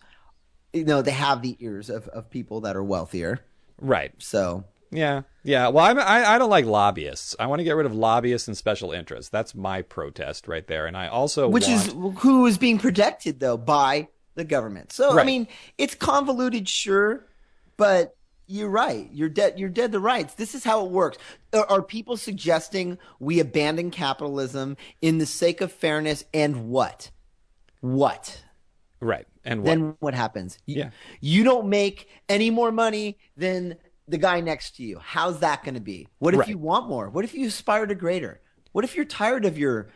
You know, they have the ears of, of people that are wealthier. Right. So Yeah, yeah. Well, I'm, I I don't like lobbyists. I want to get rid of lobbyists and special interests. That's my protest right there. And I also which want, is who is being protected though by the government. So I mean, it's convoluted, sure, but you're right. You're dead. You're dead to rights. This is how it works. Are, are people suggesting we abandon capitalism in the sake of fairness? And what? What? right. And what? Then what happens? You, Yeah. you don't make any more money than the guy next to you. How's that going to be? What if Right. you want more? What if you aspire to greater? What if you're tired of your,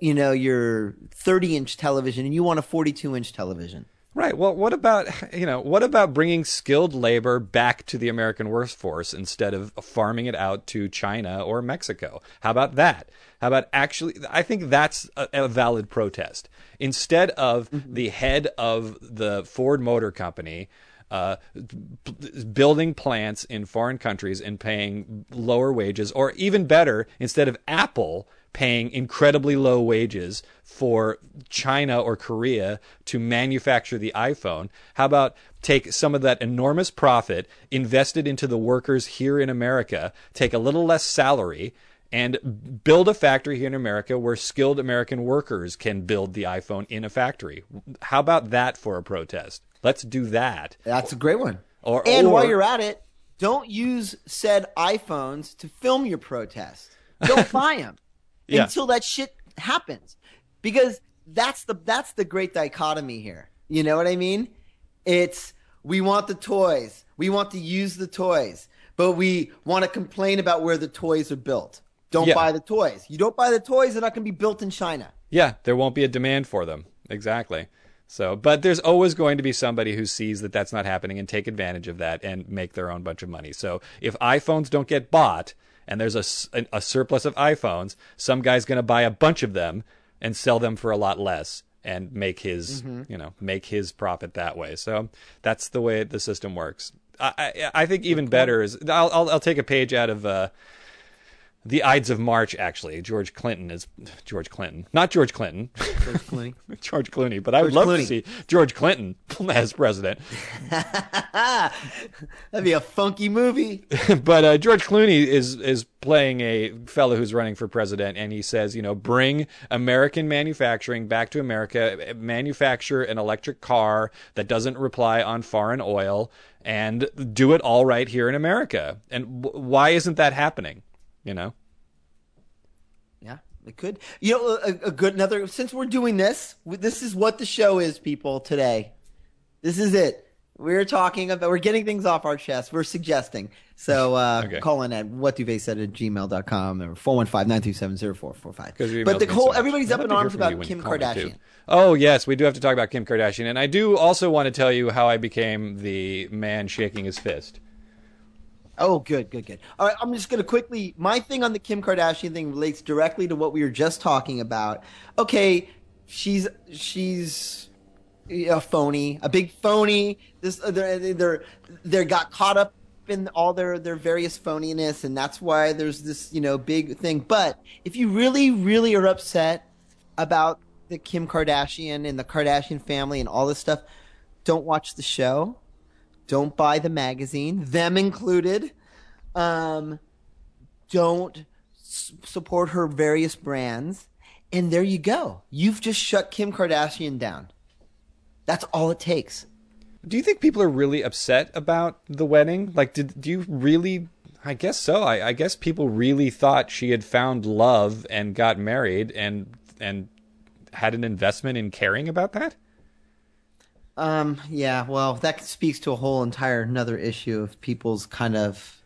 you know, your 30 inch television and you want a 42 inch television? Right. Well, what about you know what about bringing skilled labor back to the American workforce instead of farming it out to China or Mexico? How about that? How about actually? I think that's a, a valid protest. Instead of mm-hmm. the head of the Ford Motor Company uh, building plants in foreign countries and paying lower wages, or even better, instead of Apple paying incredibly low wages for China or Korea to manufacture the iPhone. How about take some of that enormous profit, invest it into the workers here in America, take a little less salary, and build a factory here in America where skilled American workers can build the iPhone in a factory. How about that for a protest? Let's do that. That's a great one. Or, and or, while you're at it, don't use said iPhones to film your protest. Don't buy them yeah. until that shit happens. Because that's the that's the great dichotomy here. You know what I mean? It's we want the toys. We want to use the toys, but we want to complain about where the toys are built. Don't yeah. buy the toys. You don't buy the toys, they're not going to be built in China. Yeah, there won't be a demand for them. Exactly. So, but there's always going to be somebody who sees that that's not happening and take advantage of that and make their own bunch of money. So, if iPhones don't get bought, and there's a, a surplus of iPhones, some guy's going to buy a bunch of them and sell them for a lot less and make his mm-hmm. you know make his profit that way. So that's the way the system works. I I, I think even better is I'll, I'll, I'll take a page out of. Uh, the Ides of March, actually. George Clinton is George Clinton, not George Clinton. George Clooney. George Clooney, but I would love Clooney. to see George Clinton as president. That'd be a funky movie. but uh, George Clooney is is playing a fellow who's running for president, and he says, you know, bring American manufacturing back to America, manufacture an electric car that doesn't rely on foreign oil, and do it all right here in America. And w- why isn't that happening? You know? Yeah, it could. You know, a, a good another. Since we're doing this, this is what the show is, people. Today, this is it. We're talking about, we're getting things off our chest. We're suggesting. So uh, okay. call in at whatduvet at gmail.com or 415-927-0445. But the whole, everybody's up in arms about Kim Kardashian. Oh, yes, we do have to talk about Kim Kardashian. And I do also want to tell you how I became the man shaking his fist. Oh, good, good, good. All right, I'm just going to quickly. My thing on the Kim Kardashian thing relates directly to what we were just talking about. Okay, she's she's a phony, a big phony. This uh, they're they're they're got caught up in all their their various phoniness, and that's why there's this you know big thing. But if you really, really are upset about the Kim Kardashian and the Kardashian family and all this stuff, don't watch the show don't buy the magazine, them included. Um, don't s- support her various brands. And there you go. You've just shut Kim Kardashian down. That's all it takes. Do you think people are really upset about the wedding? Like, did do you really? I guess so. I, I guess people really thought she had found love and got married and and had an investment in caring about that. Um, yeah, well, that speaks to a whole entire another issue of people's kind of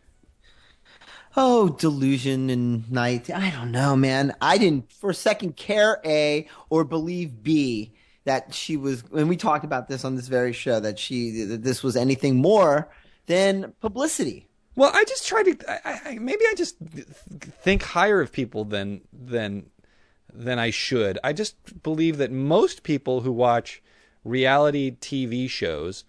oh delusion and night. I don't know, man. I didn't for a second care A or believe B that she was. And we talked about this on this very show that she that this was anything more than publicity. Well, I just try to. I, I, maybe I just think higher of people than than than I should. I just believe that most people who watch reality TV shows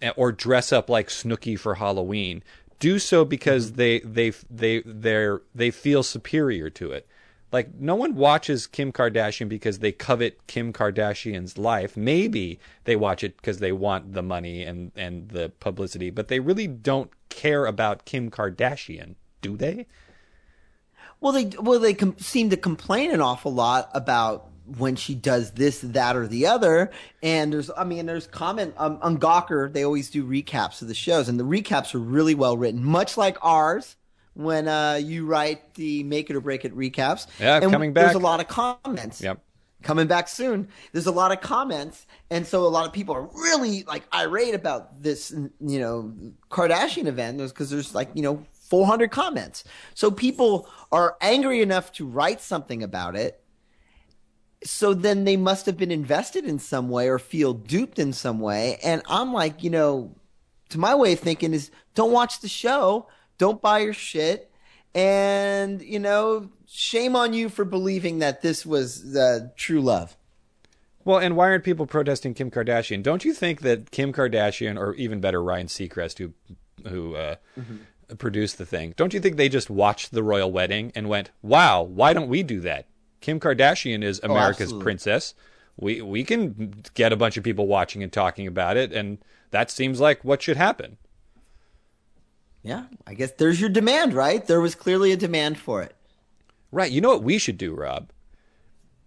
eh, or dress up like Snooki for Halloween do so because mm-hmm. they they they they they feel superior to it. Like no one watches Kim Kardashian because they covet Kim Kardashian's life. Maybe they watch it because they want the money and and the publicity, but they really don't care about Kim Kardashian, do they? Well, they well they com- seem to complain an awful lot about when she does this, that, or the other. And there's, I mean, there's comment um, on Gawker. They always do recaps of the shows, and the recaps are really well written, much like ours. When uh, you write the make it or break it recaps, yeah, and coming back. There's a lot of comments. Yep coming back soon. There's a lot of comments, and so a lot of people are really like irate about this, you know, Kardashian event because there's like you know 400 comments. So people are angry enough to write something about it, so then they must have been invested in some way or feel duped in some way. And I'm like, you know, to my way of thinking is don't watch the show, don't buy your shit, and you know, shame on you for believing that this was uh, true love. Well, and why aren't people protesting Kim Kardashian? Don't you think that Kim Kardashian, or even better, Ryan Seacrest, who who uh, mm-hmm. produced the thing, don't you think they just watched the royal wedding and went, "Wow, why don't we do that? Kim Kardashian is oh, America's oh, princess. We we can get a bunch of people watching and talking about it, and that seems like what should happen." Yeah, I guess there's your demand, right? There was clearly a demand for it. Right. You know what we should do, Rob?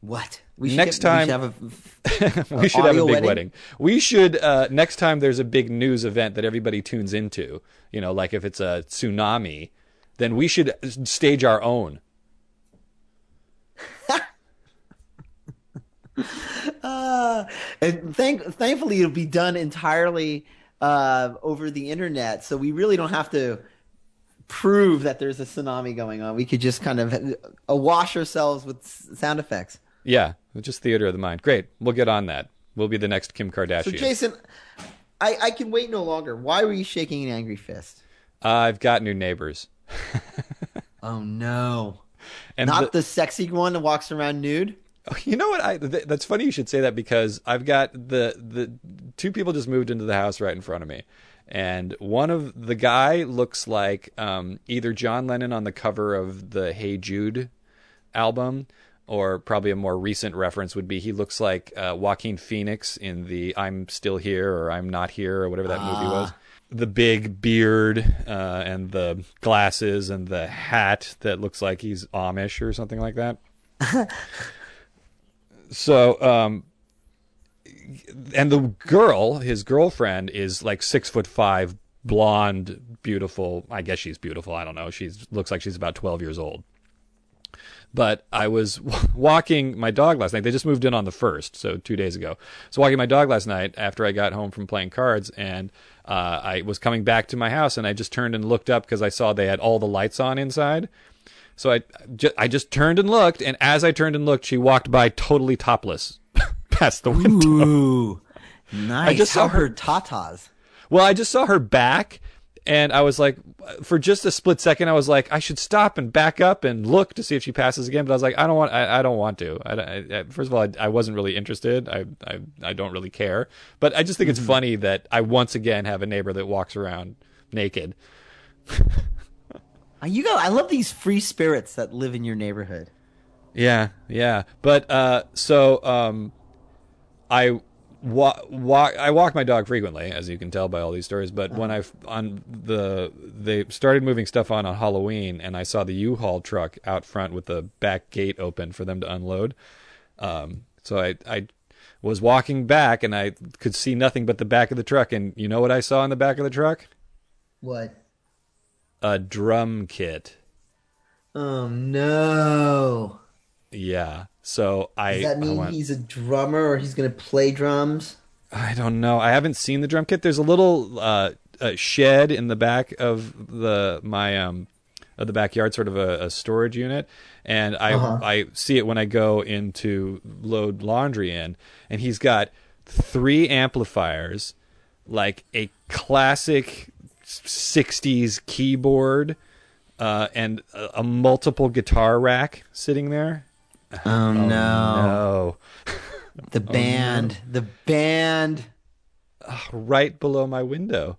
What? We next get, time we should have a, we should have a big wedding. wedding. We should uh, next time there's a big news event that everybody tunes into. You know, like if it's a tsunami, then we should stage our own. uh, and thank, thankfully, it'll be done entirely uh, over the internet, so we really don't have to prove that there's a tsunami going on. We could just kind of awash ourselves with sound effects. Yeah, just theater of the mind. Great. We'll get on that. We'll be the next Kim Kardashian. So, Jason, I, I can wait no longer. Why were you shaking an angry fist? Uh, I've got new neighbors. oh no! And not the, the, sexy one that walks around nude. You know what? I th- that's funny you should say that because I've got the the two people just moved into the house right in front of me, and one of the guy looks like um, either John Lennon on the cover of the Hey Jude album, or probably a more recent reference would be he looks like uh, Joaquin Phoenix in the "I'm Still Here" or "I'm Not Here" or whatever that uh. movie was. The big beard uh, and the glasses and the hat that looks like he's Amish or something like that. so, um, and the girl, his girlfriend, is like six foot five, blonde, beautiful. I guess she's beautiful. I don't know. She looks like she's about twelve years old. But I was walking my dog last night. They just moved in on the first, so two days ago. So walking my dog last night after I got home from playing cards, and uh, I was coming back to my house, and I just turned and looked up because I saw they had all the lights on inside. So I, I just turned and looked, and as I turned and looked, she walked by totally topless past the window. Ooh, nice. I just saw her tatas. Well, I just saw her back, and I was like, for just a split second, I was like, I should stop and back up and look to see if she passes again. But I was like, I don't want, I, I don't want to. I, I, first of all, I, I, wasn't really interested. I, I, I don't really care. But I just think mm-hmm. it's funny that I once again have a neighbor that walks around naked. you go. I love these free spirits that live in your neighborhood. Yeah, yeah. But uh, so um, I walk, walk I walk my dog frequently, as you can tell by all these stories. But when I on the they started moving stuff on on Halloween, and I saw the U-Haul truck out front with the back gate open for them to unload. Um, so I I was walking back, and I could see nothing but the back of the truck. And you know what I saw in the back of the truck? What? A drum kit. Oh no! Yeah. So I. Does that mean went, he's a drummer or he's going to play drums? I don't know. I haven't seen the drum kit. There's a little uh, a shed in the back of the my um of the backyard, sort of a, a storage unit, and I uh-huh. I see it when I go in to load laundry in, and he's got three amplifiers, like a classic '60s keyboard, uh, and a, a multiple guitar rack sitting there Oh, oh no. no. the oh, band. Oh, no. The band. right below my window.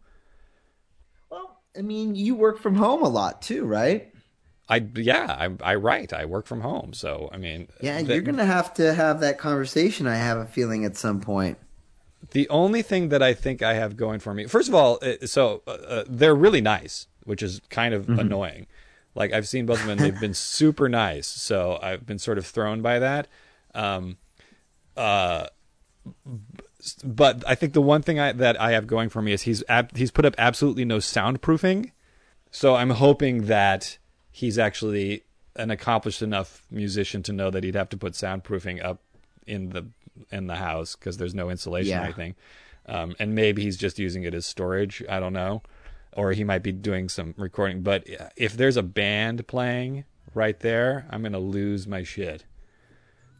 Well, I mean, you work from home a lot too, right? I yeah, I I write. I work from home, so I mean, yeah, the, you're gonna have to have that conversation. I have a feeling at some point. The only thing that I think I have going for me, first of all, uh, so uh, uh, they're really nice, which is kind of mm-hmm. annoying. Like I've seen both of them, and they've been super nice. So I've been sort of thrown by that. Um, uh, but I think the one thing I, that I have going for me is he's ab- he's put up absolutely no soundproofing. So I'm hoping that he's actually an accomplished enough musician to know that he'd have to put soundproofing up in the in the house because there's no insulation yeah. or anything. Um, and maybe he's just using it as storage. I don't know or he might be doing some recording. But if there's a band playing right there, I'm gonna lose my shit.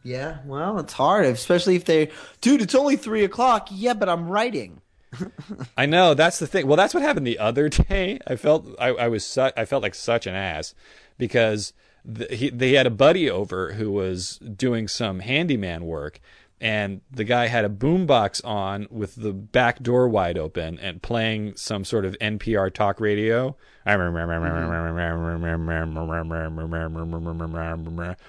Yeah, well, it's hard, especially if they, dude, it's only three o'clock. Yeah, but I'm writing. I know that's the thing. Well, that's what happened the other day. I felt I, I was su- I felt like such an ass because the, he they had a buddy over who was doing some handyman work, and the guy had a boombox on with the back door wide open and playing some sort of NPR talk radio.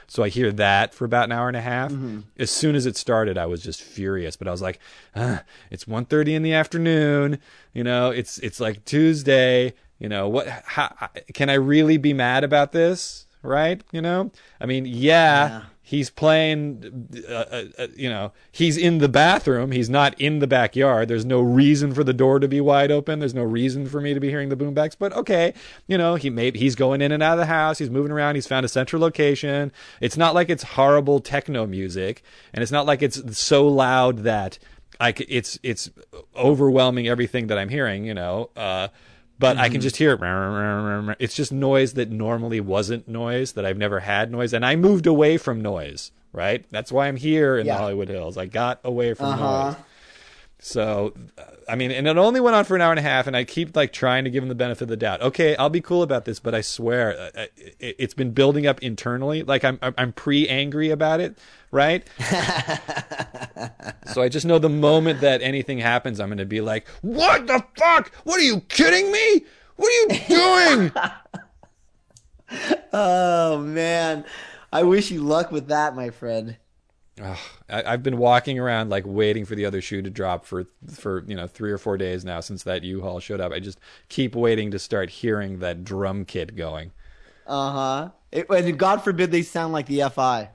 So I hear that for about an hour and a half. Mm-hmm. As soon as it started, I was just furious. But I was like, uh, "It's 1.30 in the afternoon. You know, it's it's like Tuesday. You know what? How, can I really be mad about this? Right? You know? I mean, yeah. Yeah. He's playing, uh, uh, uh, you know, he's in the bathroom. He's not in the backyard. There's no reason for the door to be wide open. There's no reason for me to be hearing the boombox. But okay, you know, he maybe he's going in and out of the house. He's moving around. He's found a central location. It's not like it's horrible techno music, and it's not like it's so loud that I it's it's overwhelming everything that I'm hearing. You know, uh, but I can just hear it. It's just noise that normally wasn't noise that I've never had noise, and I moved away from noise. Right, that's why I'm here in Yeah. the Hollywood Hills. I got away from Uh-huh. noise. So, I mean, and it only went on for an hour and a half, and I keep like trying to give him the benefit of the doubt. Okay, I'll be cool about this, but I swear, uh, uh, it, it's been building up internally. Like I'm, I'm- I'm pre-angry about it, right? so I just know the moment that anything happens, I'm going to be like, "What the fuck? What are you kidding me? What are you doing?" Oh man, I wish you luck with that, my friend. Ugh, I, I've been walking around like waiting for the other shoe to drop for for you know three or four days now since that U-Haul showed up. I just keep waiting to start hearing that drum kit going. Uh huh. And God forbid they sound like the FI.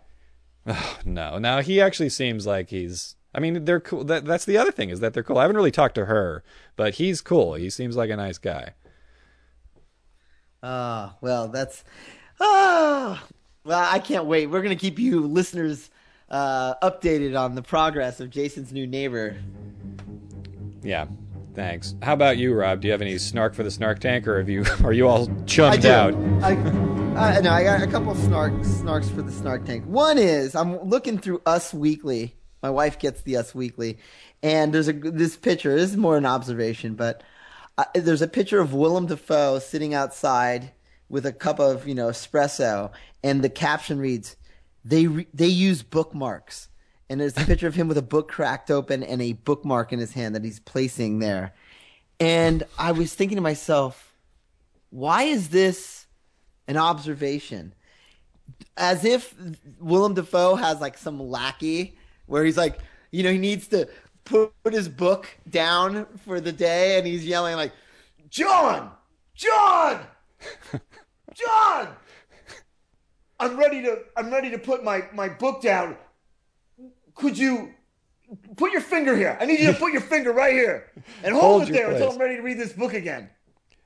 No, now he actually seems like he's. I mean, they're cool. That, that's the other thing is that they're cool. I haven't really talked to her, but he's cool. He seems like a nice guy. Ah, well, that's ah. Well, I can't wait. We're gonna keep you listeners uh, updated on the progress of Jason's new neighbor. Yeah, thanks. How about you, Rob? Do you have any snark for the snark tank, or have you are you all chummed I do. out? I, I no, I got a couple snark snarks for the snark tank. One is I'm looking through Us Weekly. My wife gets the Us Weekly, and there's a this picture. This is more an observation, but uh, there's a picture of Willem Dafoe sitting outside with a cup of you know espresso, and the caption reads, "They re- they use bookmarks." And there's a picture of him with a book cracked open and a bookmark in his hand that he's placing there. And I was thinking to myself, why is this an observation? As if Willem Dafoe has like some lackey where he's like, you know, he needs to put, put his book down for the day and he's yelling like, John, John, John, I'm ready to, I'm ready to put my, my book down. Could you put your finger here? I need you to put your finger right here and hold, Hold it there until. I'm ready to read this book again.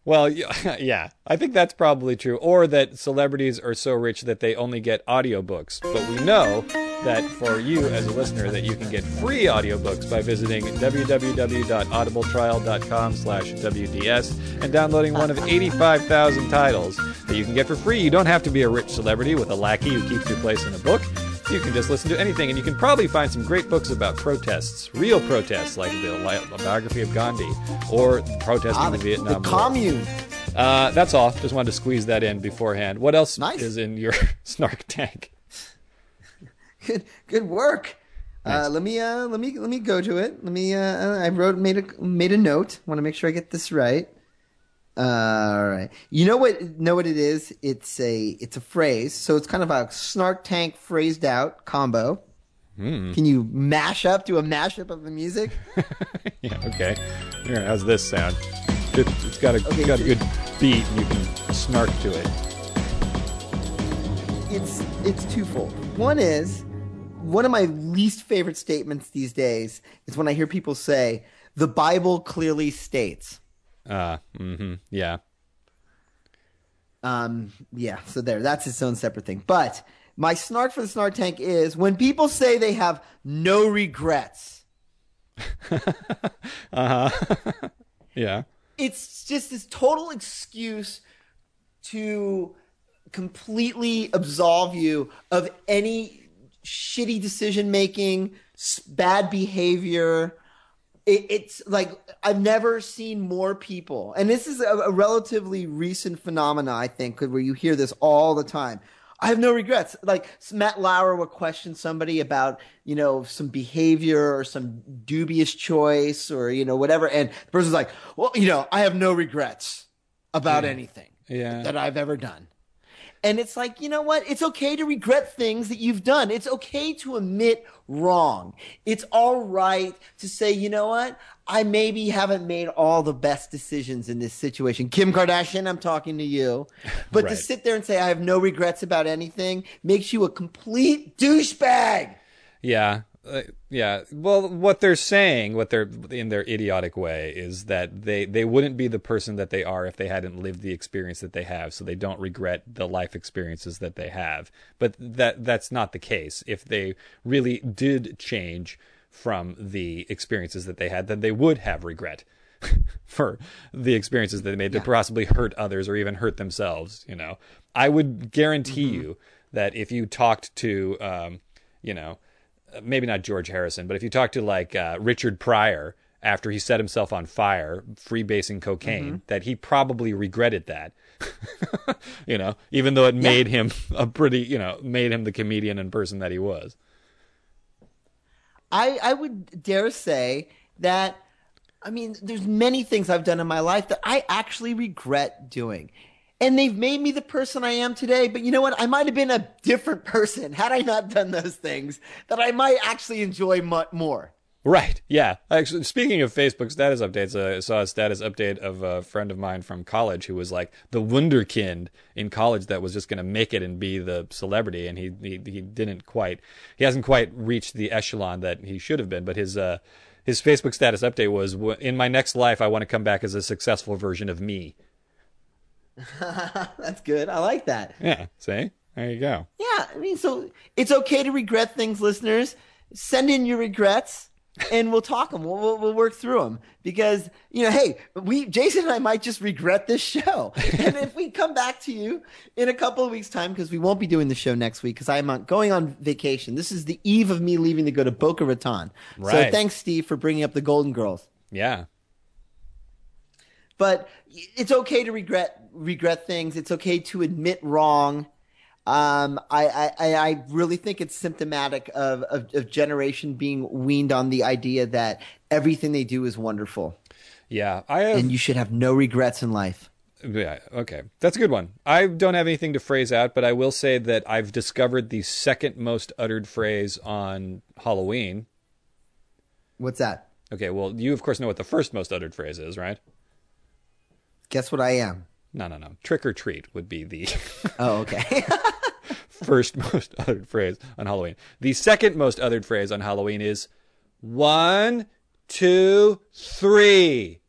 Well, yeah, I think that's probably true. Or that celebrities are so rich that they only get audiobooks. But we know that for you as a listener that you can get free audiobooks by visiting www.audibletrial.com slash WDS and downloading one of 85,000 titles that you can get for free. You don't have to be a rich celebrity with a lackey who keeps your place in a book. You can just listen to anything, and you can probably find some great books about protests, real protests, like the biography of Gandhi or protesting Ah, the, the, Vietnam the War. commune. Uh, that's all. Just wanted to squeeze that in beforehand. What else Nice. is in your snark tank? Good, good work. Uh, let me, uh, let me, let me go to it. Let me. Uh, I wrote, made a, made a note. Want to make sure I get this right. All right. You know what? Know what it is? It's a, it's a phrase. So it's kind of a snark tank phrased out combo. Hmm. Can you mash up? Do a mashup of the music? Yeah. Okay. Here, how's this sound? Good, it's got a Okay. got a good beat, and you can snark to it. it's it's twofold. One is one of my least favorite statements these days is when I hear people say the Bible clearly states. Uh, mm-hmm. Yeah. Um, yeah, so there, that's its own separate thing. But my snark for the snark tank is when people say they have no regrets. Uh huh. yeah. It's just this total excuse to completely absolve you of any shitty decision making, bad behavior. It, it's like I've never seen more people, and this is a, a relatively recent phenomena, I think, where you hear this all the time. I have no regrets. Like Matt Lauer would question somebody about, you know, some behavior or some dubious choice or, you know, whatever. And the person's like, well, you know, I have no regrets about yeah. anything yeah. that I've ever done. And it's like, you know what? It's okay to regret things that you've done. It's okay to admit wrong. It's all right to say, you know what? I maybe haven't made all the best decisions in this situation. Kim Kardashian, I'm talking to you. But right. to sit there and say, I have no regrets about anything makes you a complete douchebag. Yeah. Uh, yeah. Well, what they're saying, what they're in their idiotic way, is that they they wouldn't be the person that they are if they hadn't lived the experience that they have. So they don't regret the life experiences that they have. But that that's not the case. If they really did change from the experiences that they had, then they would have regret for the experiences that they made yeah. to possibly hurt others or even hurt themselves. You know, I would guarantee mm-hmm. you that if you talked to, um, you know maybe not George Harrison, but if you talk to like uh, Richard Pryor after he set himself on fire, freebasing cocaine, mm-hmm. that he probably regretted that. you know, even though it yeah. made him a pretty, you know, made him the comedian and person that he was. I I would dare say that I mean, there's many things I've done in my life that I actually regret doing and they've made me the person I am today. But you know what? I might have been a different person had I not done those things that I might actually enjoy much more. Right. Yeah. Actually, speaking of Facebook status updates, uh, I saw a status update of a friend of mine from college who was like the wunderkind in college that was just going to make it and be the celebrity, and he, he he didn't quite. He hasn't quite reached the echelon that he should have been. But his uh his Facebook status update was, "In my next life, I want to come back as a successful version of me." That's good. I like that. Yeah. See? There you go. Yeah. I mean, so it's okay to regret things, listeners. Send in your regrets and we'll talk them. We'll, we'll, we'll, work through them because, you know, hey, we, Jason and I might just regret this show. and if we come back to you in a couple of weeks' time, because we won't be doing the show next week because I'm going on vacation. This is the eve of me leaving to go to Boca Raton. Right. So thanks, Steve, for bringing up the Golden Girls. Yeah. But it's okay to regret regret things. It's okay to admit wrong. Um, I, I, I really think it's symptomatic of, of, of generation being weaned on the idea that everything they do is wonderful. Yeah, I have, and you should have no regrets in life. Yeah, okay. That's a good one. I don't have anything to phrase out, but I will say that I've discovered the second most uttered phrase on Halloween. What's that? Okay, well, you of course know what the first most uttered phrase is, right? Guess what I am? No, no, no. Trick or treat would be the Oh, okay. first most uttered phrase on Halloween. The second most uttered phrase on Halloween is one, two, three.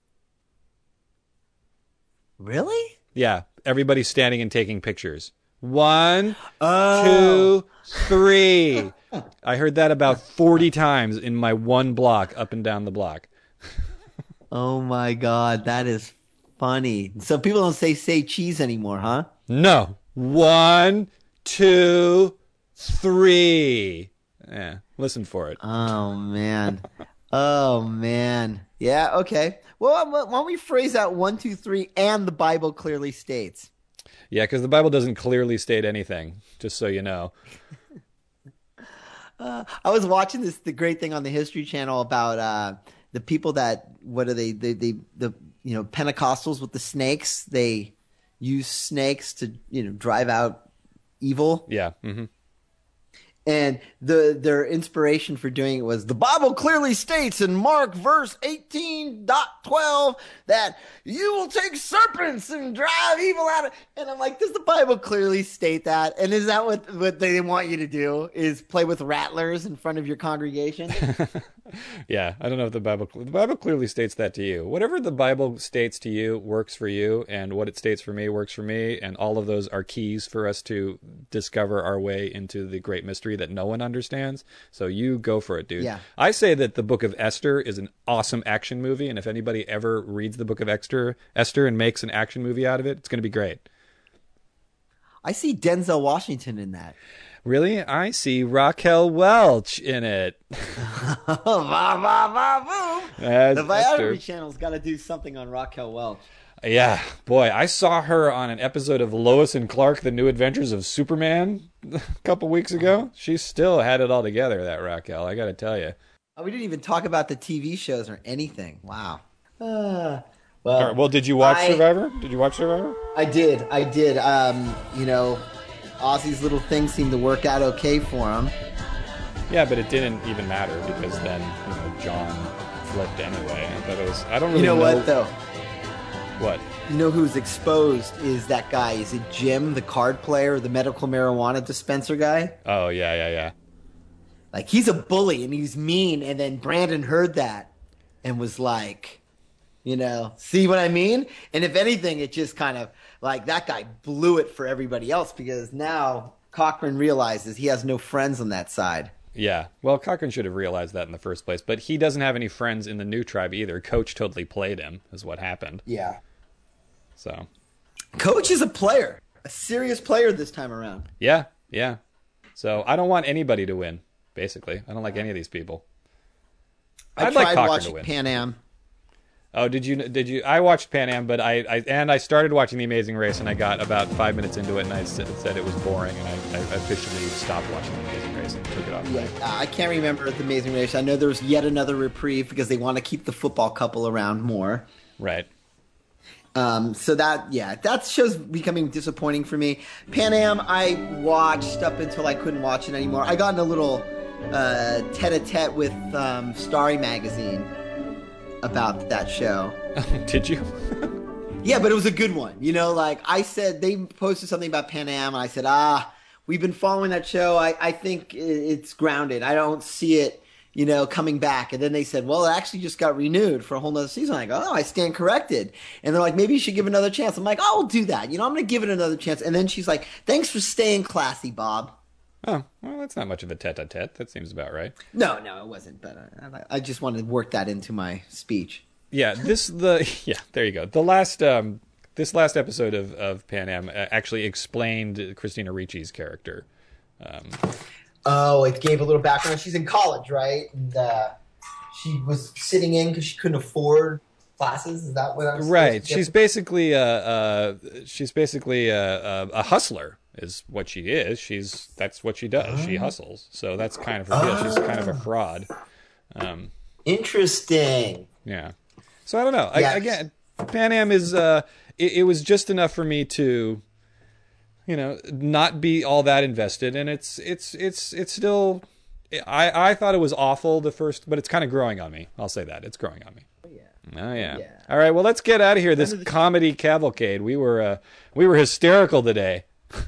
Really? Yeah. Everybody's standing and taking pictures. One, oh. two, three. I heard that about 40 times in my one block up and down the block. oh my God. That is funny. So people don't say say cheese anymore, huh? No. One, two, three. Yeah, listen for it. Oh man. oh man. Yeah. Okay. Well, why don't we phrase out one, two, three, and the Bible clearly states. Yeah, because the Bible doesn't clearly state anything. Just so you know. uh, I was watching this the great thing on the History Channel about uh, the people that what are they they, they the you know Pentecostals with the snakes. They use snakes to you know drive out evil. Yeah. Mm-hmm and the their inspiration for doing it was the Bible clearly states in Mark verse 18.12 that you will take serpents and drive evil out of and I'm like does the Bible clearly state that? And is that what what they want you to do? Is play with rattlers in front of your congregation? Yeah I don't know if the Bible the Bible clearly states that to you. Whatever the Bible states to you works for you and what it states for me works for me and all of those are keys for us to discover our way into the great mystery that no one understands. So you go for it, dude. Yeah. I say that the Book of Esther is an awesome action movie, and if anybody ever reads the Book of Esther, Esther and makes an action movie out of it, it's going to be great. I see Denzel Washington in that. Really? I see Raquel Welch in it. va, va, va, boom. As the Esther. biography channel's got to do something on Raquel Welch. Yeah, boy, I saw her on an episode of Lois and Clark: The New Adventures of Superman a couple weeks ago. She still had it all together. That Raquel, I got to tell you. Oh, we didn't even talk about the TV shows or anything. Wow. Uh, well, All right, well, did you watch I- Survivor? Did you watch Survivor? I did. I did. Um, you know, Ozzy's little thing seemed to work out okay for him. Yeah, but it didn't even matter because then you know John flipped anyway. I thought it was. I don't really You know what, though? What? You know who's exposed is that guy. Is it Jim, the card player, the medical marijuana dispenser guy? Oh yeah, yeah, yeah. Like he's a bully and he's mean. And then Brandon heard that and was like, you know, see what I mean? And if anything, it just kind of like that guy blew it for everybody else because now Cochran realizes he has no friends on that side. Yeah. Well, Cochran should have realized that in the first place, but he doesn't have any friends in the new tribe either. Coach totally played him, is what happened. Yeah. So, Coach is a player, a serious player this time around. yeah, yeah. So I don't want anybody to win. Basically, I don't like any of these people. I I'd tried like Cochran to watching win. Pan Am. Oh, did you? Did you? I watched Pan Am, but I, I and I started watching The Amazing Race, and I got about five minutes into it, and I said, said it was boring, and I, I officially stopped watching The Amazing Race and took it off. Yeah, uh, I can't remember the Amazing Race. I know there was yet another reprieve because they want to keep the football couple around more. Right. Um, so that yeah, that show's becoming disappointing for me. Pan Am, I watched up until I couldn't watch it anymore. I got in a little uh, tete-a-tete with um, Starry Magazine about that show. did you? Yeah, but it was a good one. You know, like I said, they posted something about Pan Am, and I said, ah, we've been following that show. I, I think it's grounded. I don't see it, you know, coming back. And then they said, well, it actually just got renewed for a whole nother season. I go, oh, I stand corrected. And they're like, maybe you should give it another chance. I'm like, oh, I'll do that. You know, I'm going to give it another chance. And then she's like, thanks for staying classy, Bob. Oh, well, that's not much of a tete-a-tete. That seems about right. No, no, it wasn't. But uh, I, I just wanted to work that into my speech. Yeah, this the yeah. There you go. The last um this last episode of of Pan Am uh, actually explained Christina Ricci's character. Um, Oh, it gave a little background. She's in college, right? And uh, she was sitting in because she couldn't afford classes. Is that what I was supposed right. She's basically a, uh she's basically a, a, a hustler is what she is. She's that's what she does. She hustles. So that's kind of her deal. She's kind of a fraud. Um, interesting. Yeah. So I don't know. Yeah. I, again, Pan Am is uh, it, it was just enough for me to, you know, not be all that invested, and it's it's it's it's still. I I thought it was awful the first, but it's kind of growing on me. I'll say that it's growing on me. Oh yeah. Oh yeah. All right. Well, let's get out of here. This comedy cavalcade. We were uh, we were hysterical today.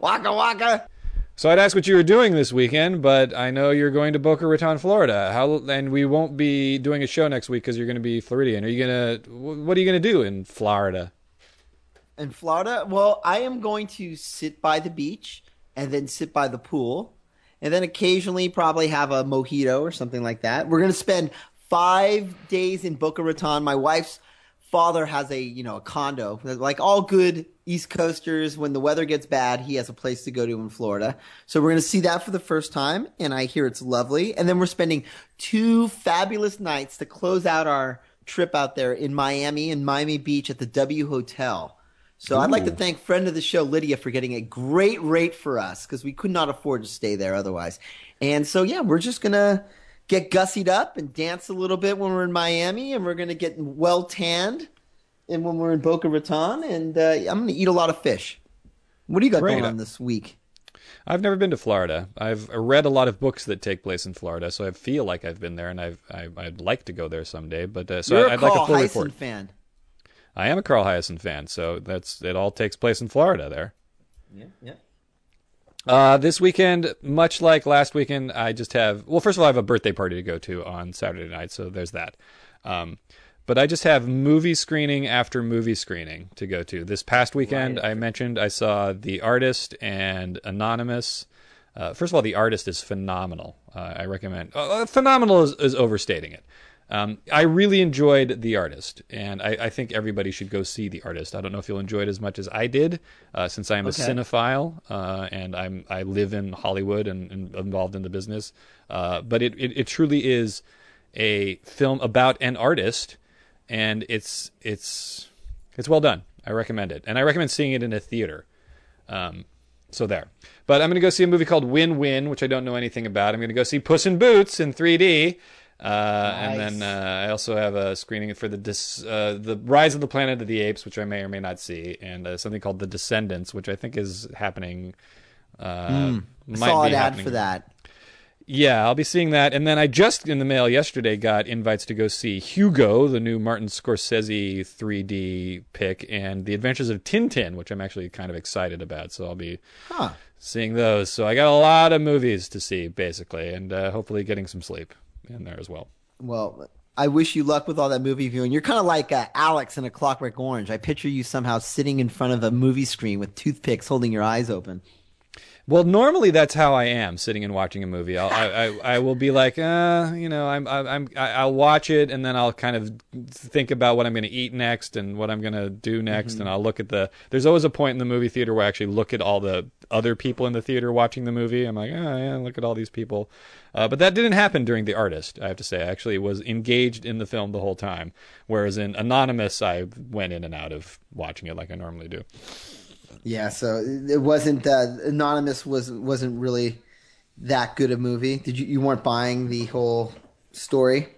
waka waka. So I'd ask what you were doing this weekend, but I know you're going to Boca Raton, Florida. How and we won't be doing a show next week because you're going to be Floridian. Are you gonna? What are you going to do in Florida? In Florida, well, I am going to sit by the beach and then sit by the pool, and then occasionally probably have a mojito or something like that. We're going to spend five days in Boca Raton. My wife's father has a you know a condo, like all good East Coasters. When the weather gets bad, he has a place to go to in Florida. So we're going to see that for the first time, and I hear it's lovely. And then we're spending two fabulous nights to close out our trip out there in Miami and Miami Beach at the W Hotel. So I'd like to thank friend of the show Lydia for getting a great rate for us because we could not afford to stay there otherwise. And so yeah, we're just gonna get gussied up and dance a little bit when we're in Miami, and we're gonna get well tanned, and when we're in Boca Raton, and uh, I'm gonna eat a lot of fish. What do you got Great. going on this week? I've never been to Florida. I've read a lot of books that take place in Florida, so I feel like I've been there, and I've, I, I'd like to go there someday. But uh, so You're I'd a like Carl a full Hiaasen report. fan. I am a Carl Hiaasen fan, so that's it. All takes place in Florida there. Yeah, yeah. Uh, this weekend, much like last weekend, I just have. Well, first of all, I have a birthday party to go to on Saturday night, so there's that. Um, but I just have movie screening after movie screening to go to. This past weekend, I mentioned I saw The Artist and Anonymous. Uh, first of all, The Artist is phenomenal. Uh, I recommend. Uh, phenomenal is, is overstating it. Um, I really enjoyed The Artist, and I, I, think everybody should go see The Artist. I don't know if you'll enjoy it as much as I did, uh, since I'm okay. a cinephile uh, and I'm I live in Hollywood and, and involved in the business. Uh, but it, it, it truly is a film about an artist, and it's it's it's well done. I recommend it, and I recommend seeing it in a theater. Um, so there. But I'm going to go see a movie called Win Win, which I don't know anything about. I'm going to go see Puss in Boots in 3D. Uh, nice. And then uh, I also have a screening for the dis, uh, the Rise of the Planet of the Apes, which I may or may not see, and uh, something called The Descendants, which I think is happening. Mm, saw an ad for that. Yeah, I'll be seeing that. And then I just in the mail yesterday got invites to go see Hugo, the new Martin Scorsese 3D pick, and The Adventures of Tintin, which I'm actually kind of excited about. So I'll be huh. seeing those. So I got a lot of movies to see, basically, and uh, hopefully getting some sleep in there as well. Well, I wish you luck with all that movie viewing. You're kind of like uh, Alex in A Clockwork Orange. I picture you somehow sitting in front of a movie screen with toothpicks holding your eyes open. Well, normally that's how I am sitting and watching a movie. I'll, I, I, I will be like, uh, you know, I'm, I'm, I'll watch it and then I'll kind of think about what I'm going to eat next and what I'm going to do next. Mm-hmm. And I'll look at the, there's always a point in the movie theater where I actually look at all the other people in the theater watching the movie. I'm like, oh, yeah, look at all these people. Uh, but that didn't happen during The Artist, I have to say. I actually was engaged in the film the whole time. Whereas in Anonymous, I went in and out of watching it like I normally do. Yeah, so it wasn't uh, Anonymous was wasn't really that good a movie. Did you you weren't buying the whole story?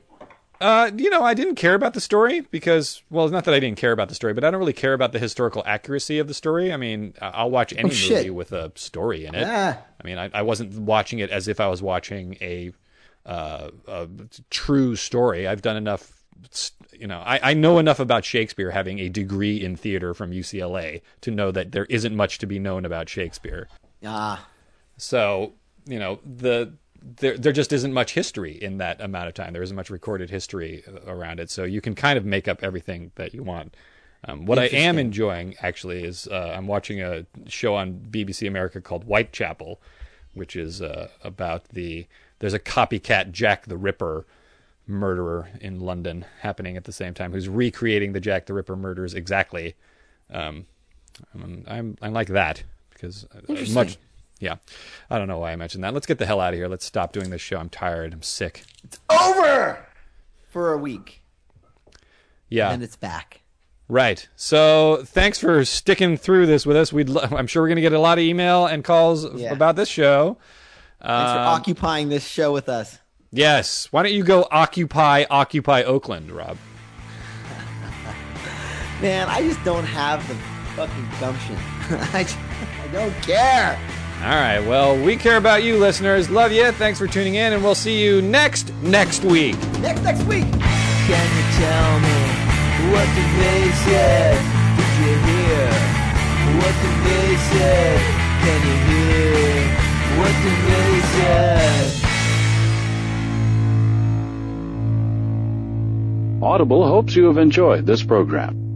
Uh, you know, I didn't care about the story because, well, it's not that I didn't care about the story, but I don't really care about the historical accuracy of the story. I mean, I'll watch any oh, movie with a story in it. Ah. I mean, I, I, wasn't watching it as if I was watching a, uh, a true story. I've done enough you know, I, I know enough about Shakespeare having a degree in theater from UCLA to know that there isn't much to be known about Shakespeare. Ah. So, you know, the there there just isn't much history in that amount of time. There isn't much recorded history around it, so you can kind of make up everything that you want. Um, what I am enjoying actually is uh, I'm watching a show on BBC America called Whitechapel, which is uh, about the there's a copycat Jack the Ripper murderer in London happening at the same time, who's recreating the Jack the Ripper murders exactly. Um, I'm, I'm, I like that because much. Yeah, I don't know why I mentioned that. Let's get the hell out of here. Let's stop doing this show. I'm tired. I'm sick. It's over for a week. Yeah, and it's back. Right. So thanks for sticking through this with us. We'd. Lo- I'm sure we're going to get a lot of email and calls yeah. about this show. Thanks um, for occupying this show with us. Yes. Why don't you go occupy Occupy Oakland, Rob? Man, I just don't have the fucking gumption. I, just, I don't care. All right. Well, we care about you, listeners. Love you. Thanks for tuning in, and we'll see you next next week. Next next week. Can you tell me what the they said? Did you hear what the they said? Can you hear what the they said? Audible hopes you have enjoyed this program.